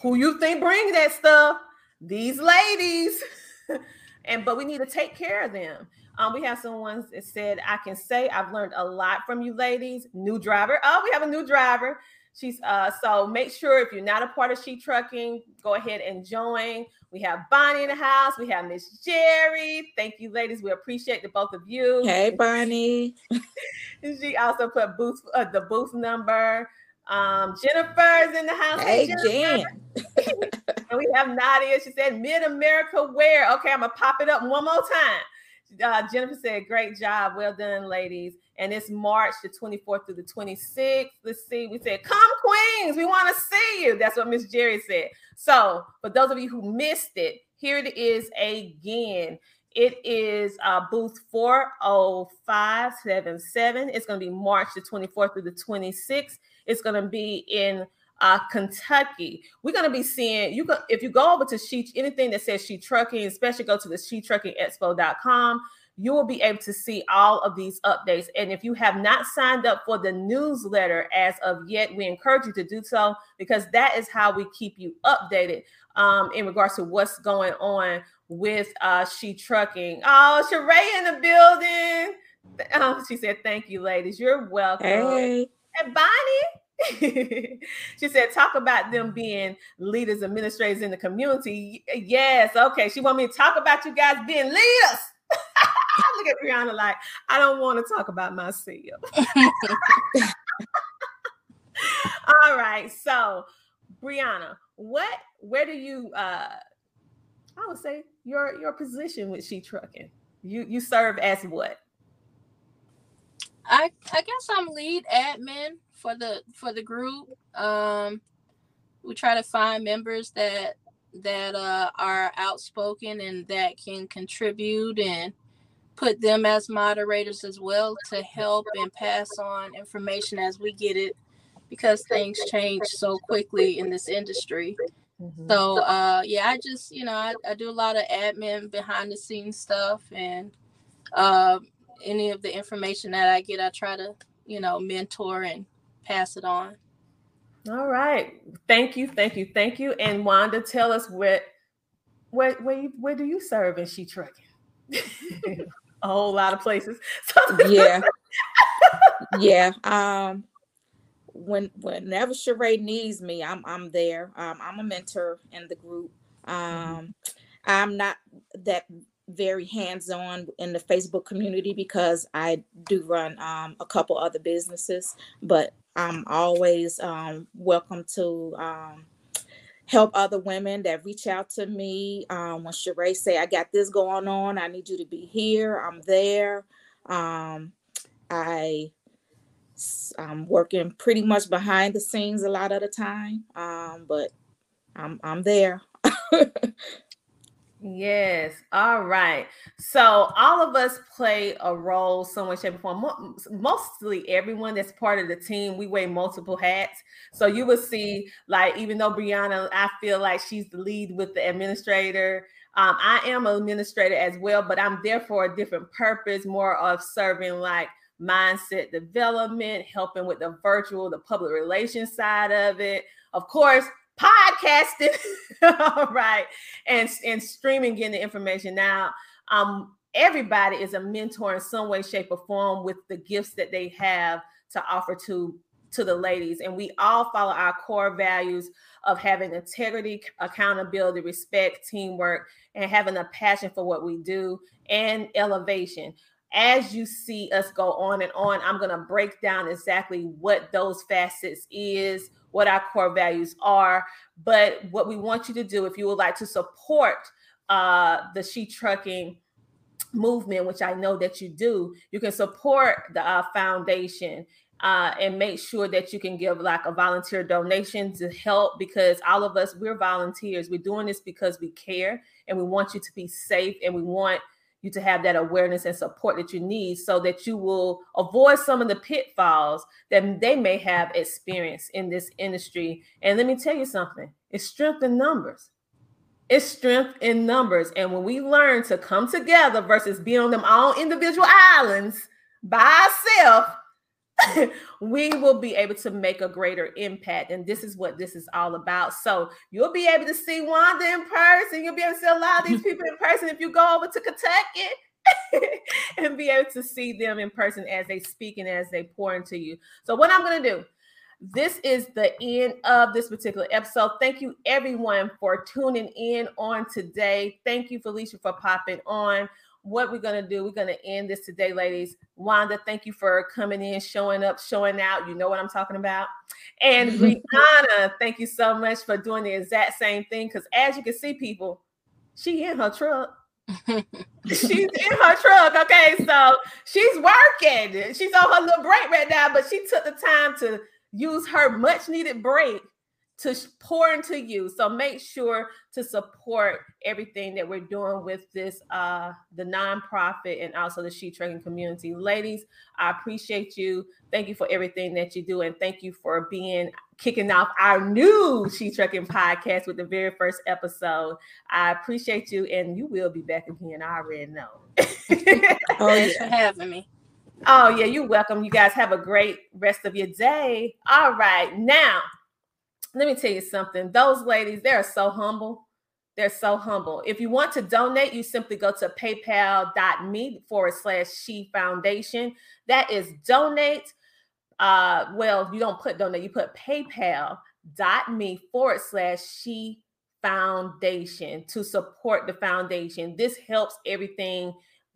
Who you think bring that stuff? These ladies. *laughs* and but we need to take care of them. Um, we have someone that said, I can say I've learned a lot from you ladies. New driver. Oh, we have a new driver. She's uh so make sure if you're not a part of She Trucking, go ahead and join. We have Bonnie in the house. We have Miss Jerry. Thank you, ladies. We appreciate the both of you. Hey, Bonnie. *laughs* she also put booth uh, the booth number. Um, Jennifer's in the house. Hey, Jennifer. Jen. *laughs* and we have Nadia. She said Mid America Wear. Okay, I'm gonna pop it up one more time. Uh, Jennifer said, "Great job, well done, ladies." And it's March the 24th through the 26th. Let's see. We said, "Come, Queens, we want to see you." That's what Miss Jerry said. So, for those of you who missed it, here it is again. It is uh, booth 40577. It's going to be March the 24th through the 26th. It's going to be in uh, Kentucky. We're going to be seeing you. Go, if you go over to She, anything that says She Trucking, especially go to the SheTruckingExpo.com. You will be able to see all of these updates. And if you have not signed up for the newsletter as of yet, we encourage you to do so because that is how we keep you updated um, in regards to what's going on with uh, She Trucking. Oh, Sharae in the building. Um, she said, "Thank you, ladies. You're welcome." Hey. And Bonnie. *laughs* she said, talk about them being leaders, administrators in the community. Yes, okay. She want me to talk about you guys being leaders. I *laughs* look at Briana like, I don't want to talk about myself. *laughs* All right. So, Briana, what where do you uh I would say your your position with She Trucking? You you serve as what? I I guess I'm lead admin for the for the group. Um, we try to find members that that uh, are outspoken and that can contribute and put them as moderators as well to help and pass on information as we get it because things change so quickly in this industry. Mm-hmm. So uh, yeah, I just you know I, I do a lot of admin behind the scenes stuff and uh, any of the information that I get, I try to you know mentor and pass it on. All right. Thank you, thank you, thank you. And Wanda, tell us what where where you, where do you serve in She Trucking? *laughs* a whole lot of places. *laughs* Yeah. yeah. Um when whenever Sharae needs me, I'm I'm there. Um, I'm a mentor in the group. Um, I'm not that very hands-on in the Facebook community because I do run um, a couple other businesses, but I'm always um, welcome to um, help other women that reach out to me. Um, when Sharae say, "I got this going on, I need you to be here," I'm there. Um, I I'm working pretty much behind the scenes a lot of the time, um, but I'm I'm there. *laughs* Yes. All right. So all of us play a role, so much shape, or form. Mostly everyone that's part of the team, we wear multiple hats. So you will see, like, even though Briana, I feel like she's the lead with the administrator. Um, I am an administrator as well, but I'm there for a different purpose, more of serving like mindset development, helping with the virtual, the public relations side of it. Of course, podcasting, *laughs* all right, and, and streaming, getting the information. Now. Um, everybody is a mentor in some way, shape, or form with the gifts that they have to offer to to the ladies. And we all follow our core values of having integrity accountability respect teamwork and having a passion for what we do and elevation. As you see us go on and on, I'm going to break down exactly what those facets is, what our core values are. But what we want you to do, if you would like to support uh, the She Trucking movement, which I know that you do, you can support the uh, foundation uh, and make sure that you can give like a volunteer donation to help because all of us, we're volunteers. We're doing this because we care and we want you to be safe and we want you to have that awareness and support that you need so that you will avoid some of the pitfalls that they may have experienced in this industry. And let me tell you something it's strength in numbers. It's strength in numbers. And when we learn to come together versus be on them all individual islands by ourselves, *laughs* we will be able to make a greater impact. And this is what this is all about. So you'll be able to see Wanda in person. You'll be able to see a lot of these *laughs* people in person if you go over to Kentucky *laughs* and be able to see them in person as they speak and as they pour into you. So, what I'm going to do, this is the end of this particular episode. Thank you, everyone, for tuning in on today. Thank you, Felicia, for popping on what we're going to do. We're going to end this today, ladies. Wanda, thank you for coming in, showing up, showing out. You know what I'm talking about. And *laughs* Briana, thank you so much for doing the exact same thing. Because as you can see, people, she in her truck. *laughs* she's in her truck. Okay, so she's working. She's on her little break right now, but she took the time to use her much needed break to pour into you. So make sure to support everything that we're doing with this uh the nonprofit and also the she trucking community. Ladies, I appreciate you. Thank you for everything that you do and thank you for being kicking off our new she trucking podcast with the very first episode. I appreciate you and you will be back again. I already know. *laughs* oh, Thanks yeah. for *laughs* having me. Oh yeah, you're welcome. You guys have a great rest of your day. All right. Now, let me tell you something. Those ladies, they're so humble. They're so humble. If you want to donate, you simply go to paypal.me forward slash she foundation. That is donate. Uh, well, you don't put donate, you put paypal.me forward slash she foundation to support the foundation. This helps everything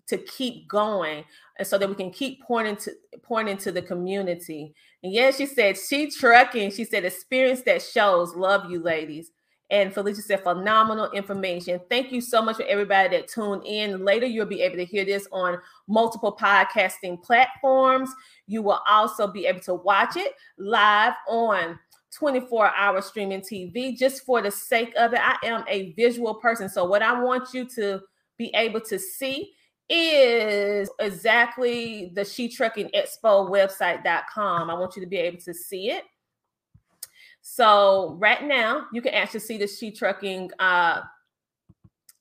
to keep going and so that we can keep pointing to pointing into the community. And yeah, she said she trucking. She said experience that shows. Love you, ladies. And Felicia said phenomenal information. Thank you so much for everybody that tuned in. Later, you'll be able to hear this on multiple podcasting platforms. You will also be able to watch it live on 24 hour streaming TV just for the sake of it. I am a visual person. So, what I want you to be able to see is exactly the She Trucking Expo website.com. I want you to be able to see it. So right now you can actually see the She Trucking. Uh,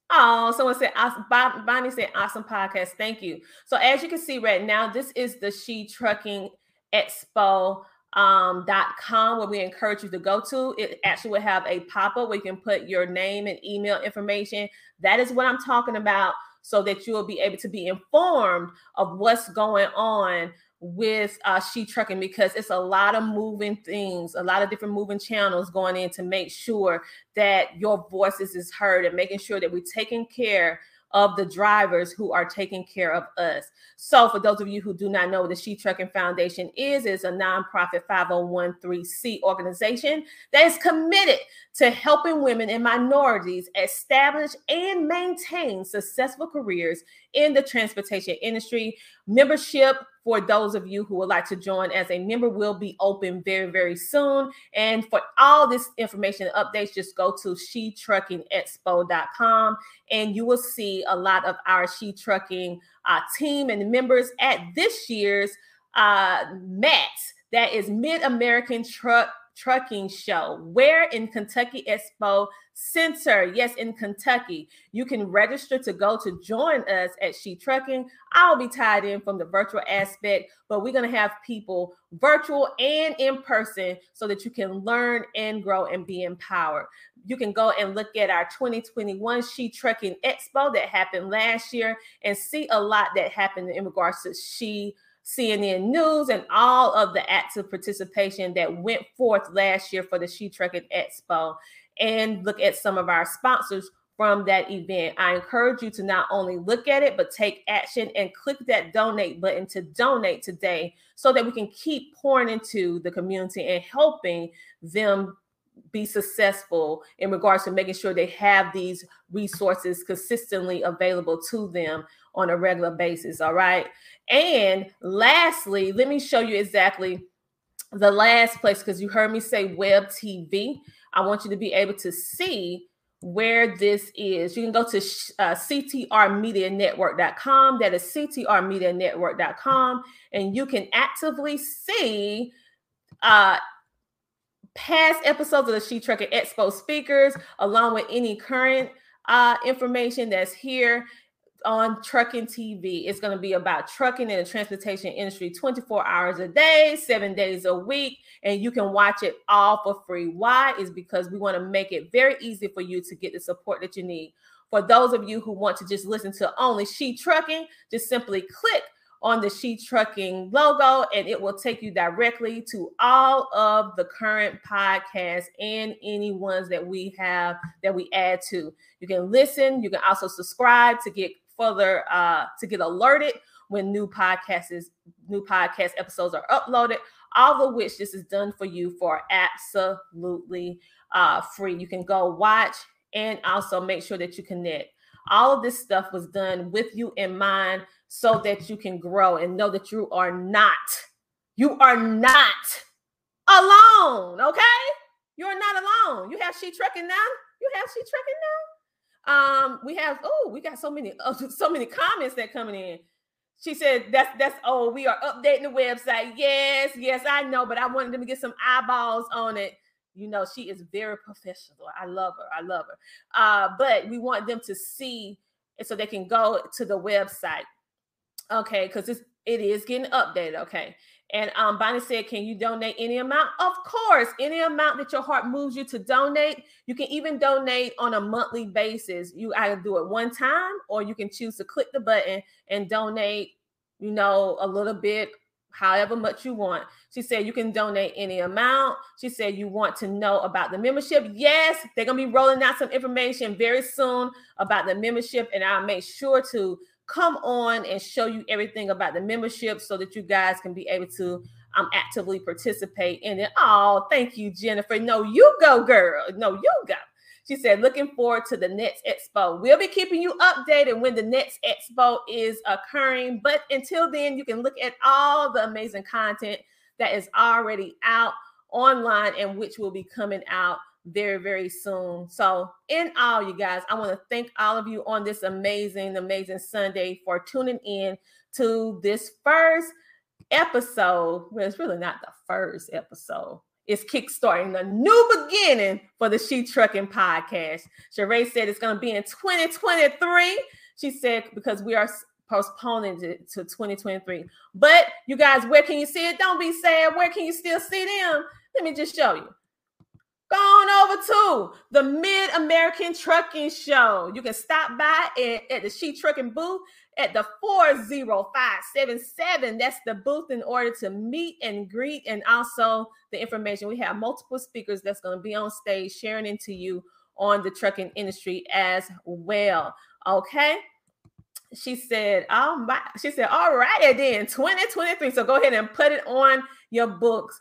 oh, someone said Bonnie said awesome podcast. Thank you. So as you can see right now, this is the She Trucking Expo um, .com where we encourage you to go to. It actually will have a pop-up where you can put your name and email information. That is what I'm talking about so that you will be able to be informed of what's going on with uh, She Trucking because it's a lot of moving things, a lot of different moving channels going in to make sure that your voices is heard and making sure that we're taking care of the drivers who are taking care of us. So, for those of you who do not know what the She Trucking Foundation is, it's a nonprofit 5013C organization that is committed to helping women and minorities establish and maintain successful careers in the transportation industry. Membership for those of you who would like to join as a member will be open very, very soon. And for all this information and updates, just go to shetruckingexpo.com and you will see a lot of our She Trucking uh, team and members at this year's uh. That is Mid American Truck Trucking Show. Where in Kentucky Expo Center? Yes, in Kentucky. You can register to go to join us at She Trucking. I'll be tied in from the virtual aspect, but we're going to have people virtual and in person so that you can learn and grow and be empowered. You can go and look at our 2021 She Trucking Expo that happened last year and see a lot that happened in regards to She CNN News, and all of the active participation that went forth last year for the She Trucking Expo, and look at some of our sponsors from that event. I encourage you to not only look at it, but take action and click that donate button to donate today so that we can keep pouring into the community and helping them be successful in regards to making sure they have these resources consistently available to them on a regular basis. All right. And lastly, let me show you exactly the last place because you heard me say web TV. I want you to be able to see where this is. You can go to uh, ctrmedianetwork.com. That is ctrmedianetwork.com. And you can actively see uh, past episodes of the She Trucking Expo speakers, along with any current uh, information that's here on Trucking TV. It's going to be about trucking in the transportation industry 24 hours a day, seven days a week, and you can watch it all for free. Why? Is because we want to make it very easy for you to get the support that you need. For those of you who want to just listen to only She Trucking, just simply click on the She Trucking logo, and it will take you directly to all of the current podcasts and any ones that we have that we add to. You can listen, you can also subscribe to get further uh, to get alerted when new podcasts new podcast episodes are uploaded. All of which this is done for you for absolutely uh, free. You can go watch and also make sure that you connect. All of this stuff was done with you in mind so that you can grow and know that you are not, you are not alone. Okay, you're not alone. You have she trucking now. You have she trucking now. Um, we have oh, we got so many uh, *laughs* so many comments that coming in. She said that's that's oh, we are updating the website. Yes, yes, I know, but I wanted them to get some eyeballs on it. You know, she is very professional. I love her. I love her. Uh, but we want them to see so they can go to the website. Okay, because it's it is getting updated. Okay. And um, Bonnie said, Can you donate any amount? Of course, any amount that your heart moves you to donate. You can even donate on a monthly basis. You either do it one time or you can choose to click the button and donate, you know, a little bit, however much you want. She said, You can donate any amount. She said, You want to know about the membership? Yes, they're going to be rolling out some information very soon about the membership. And I'll make sure to come on and show you everything about the membership so that you guys can be able to um, actively participate in it. Oh, thank you, Jennifer. No, you go, girl. No, you go. She said, looking forward to the next expo. We'll be keeping you updated when the next expo is occurring. But until then, you can look at all the amazing content that is already out online and which will be coming out very, very soon. So, in all, you guys, I want to thank all of you on this amazing, amazing Sunday for tuning in to this first episode. Well, it's really not the first episode. It's kickstarting a new beginning for the She Trucking podcast. Sharae said it's going to be in 2023. She said because we are postponing it to 2023. But you guys, where can you see it? Don't be sad. Where can you still see them? Let me just show you. Go on over to the Mid American Trucking Show. You can stop by at, at the She Trucking booth at the 40577. That's the booth in order to meet and greet and also the information. We have multiple speakers that's going to be on stage sharing into you on the trucking industry as well. Okay. She said, "Oh my," she said, "All right, then 2023. So go ahead and put it on your books.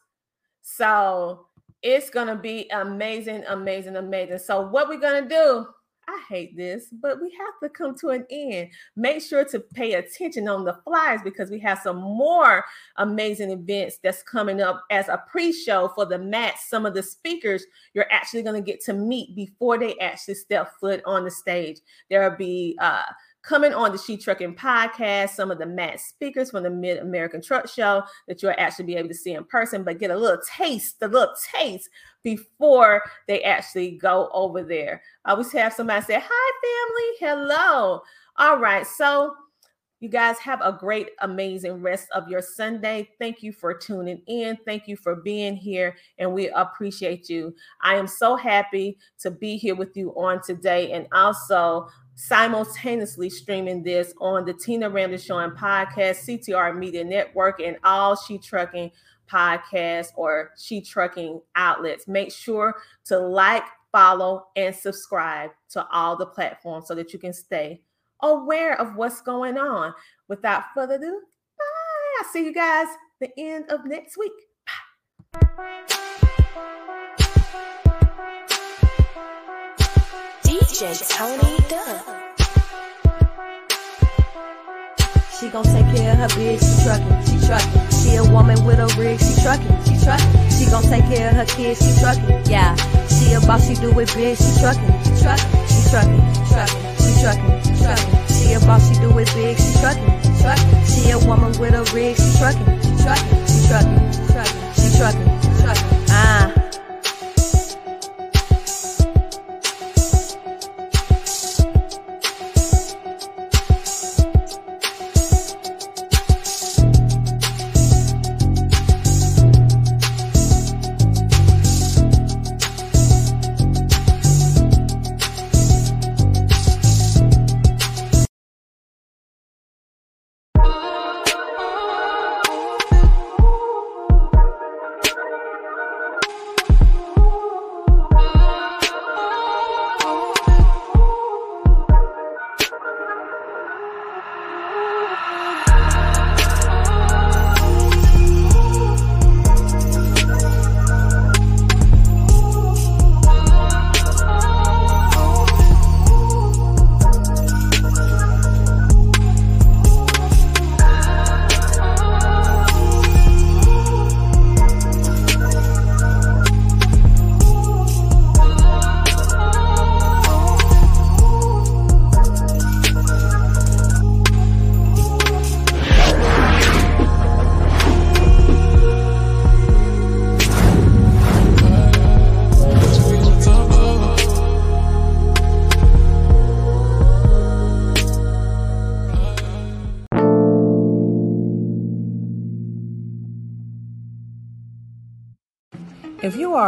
So it's gonna be amazing, amazing, amazing. So what we're gonna do? I hate this, but we have to come to an end. Make sure to pay attention on the flies because we have some more amazing events that's coming up as a pre-show for the match. Some of the speakers you're actually going to get to meet before they actually step foot on the stage. There'll be uh coming on the She Trucking podcast, some of the MATS speakers from the Mid American Truck Show that you'll actually be able to see in person, but get a little taste, a little taste before they actually go over there. I always have somebody say, Hi, family. Hello. All right. So, you guys have a great, amazing rest of your Sunday. Thank you for tuning in. Thank you for being here, and we appreciate you. I am so happy to be here with you on today, and also simultaneously streaming this on the Tina Ramsay Show and podcast, CTR Media Network, and all She Trucking podcasts or She Trucking outlets. Make sure to like, follow, and subscribe to all the platforms so that you can stay aware of what's going on. Without further ado, bye. I'll see you guys the end of next week. Bye. DJ Tony Dubb. She gon' take care of her bitch, she truckin', she truckin'. She a woman with a rig, she truckin', she truckin'. She gon' take care of her kids, she truckin', yeah. She a boss, she do it big, she truckin', she truckin', she truckin', truckin', she truckin', she truckin'. She a boss, she do it big, she truckin', she truckin'. She a woman with a rig, she truckin', she truckin', she truckin', truckin', she truckin', truckin'.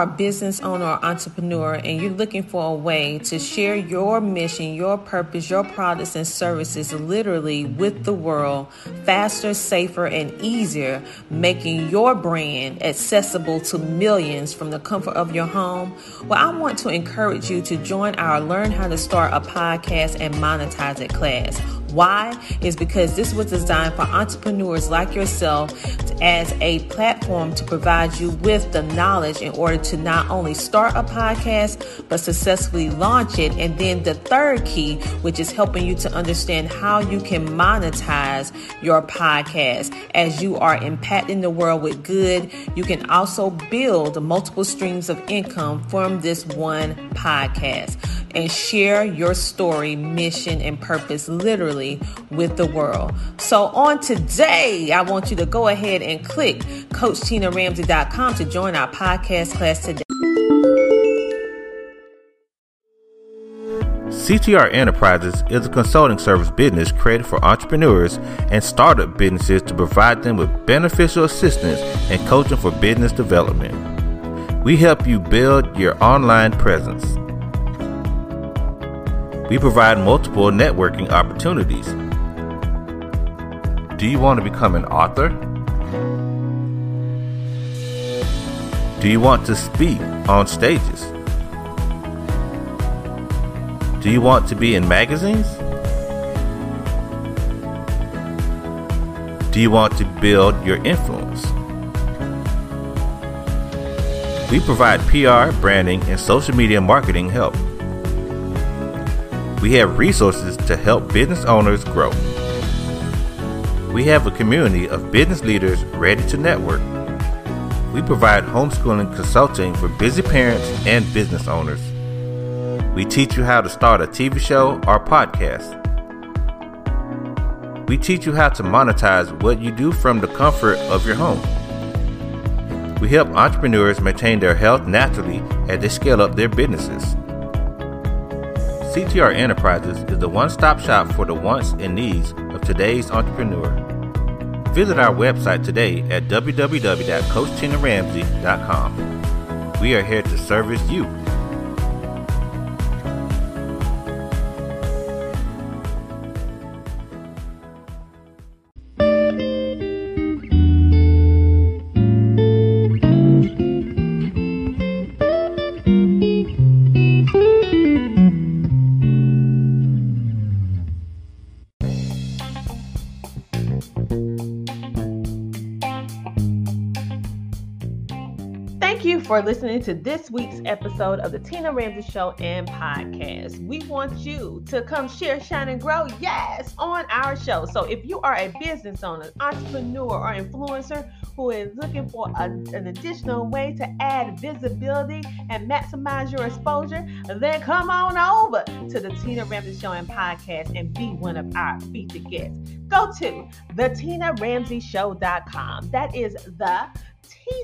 A business owner or entrepreneur and you're looking for a way to share your mission, your purpose, your products and services literally with the world faster, safer, and easier, making your brand accessible to millions from the comfort of your home, well, I want to encourage you to join our Learn How to Start a Podcast and Monetize It class. Why? Is because this was designed for entrepreneurs like yourself as a platform to provide you with the knowledge in order to not only start a podcast, but successfully launch it. And then the third key, which is helping you to understand how you can monetize your podcast as you are impacting the world with good. You can also build multiple streams of income from this one podcast and share your story, mission, and purpose literally with the world. So on today, I want you to go ahead and click CoachTinaRamsay.com to join our podcast class today. CTR Enterprises is a consulting service business created for entrepreneurs and startup businesses to provide them with beneficial assistance and coaching for business development. We help you build your online presence. We provide multiple networking opportunities. Do you want to become an author? Do you want to speak on stages? Do you want to be in magazines? Do you want to build your influence? We provide PR, branding, and social media marketing help. We have resources to help business owners grow. We have a community of business leaders ready to network. We provide homeschooling consulting for busy parents and business owners. We teach you how to start a TV show or podcast. We teach you how to monetize what you do from the comfort of your home. We help entrepreneurs maintain their health naturally as they scale up their businesses. CTR Enterprises is the one stop shop for the wants and needs of today's entrepreneur. Visit our website today at www.coachtinaramsay.com. We are here to service you. You for listening to this week's episode of the Tina Ramsay Show and Podcast. We want you to come share, shine, and grow, yes, on our show. So if you are a business owner, entrepreneur, or influencer who is looking for a- an additional way to add visibility and maximize your exposure, then come on over to the Tina Ramsay Show and Podcast and be one of our featured guests. Go to thetinaramsayshow.com. That is the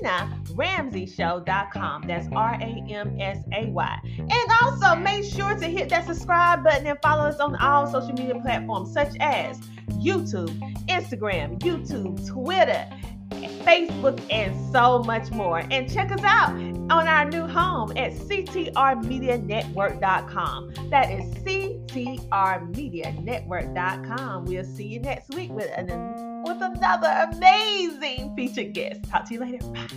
TinaRamsayShow.com. That's R A M S A Y. And also make sure to hit that subscribe button and follow us on all social media platforms such as YouTube, Instagram, YouTube, Twitter, Facebook, and so much more. And check us out on our new home at CTRMediaNetwork.com. That is CTRMediaNetwork.com. We'll see you next week with an with another amazing featured guest. Talk to you later. Bye.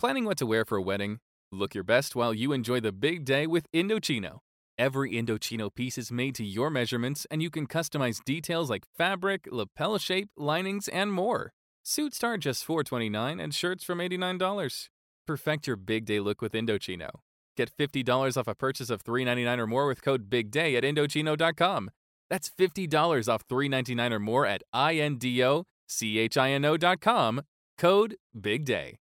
Planning what to wear for a wedding? Look your best while you enjoy the big day with Indochino. Every Indochino piece is made to your measurements, and you can customize details like fabric, lapel shape, linings, and more. Suits start just $4.29 and shirts from $89. Perfect your big day look with Indochino. Get $50 off a purchase of $3.99 or more with code BIGDAY at Indochino.com. That's $50 off $3.99 or more at INDOCHINO.com. Code BIGDAY.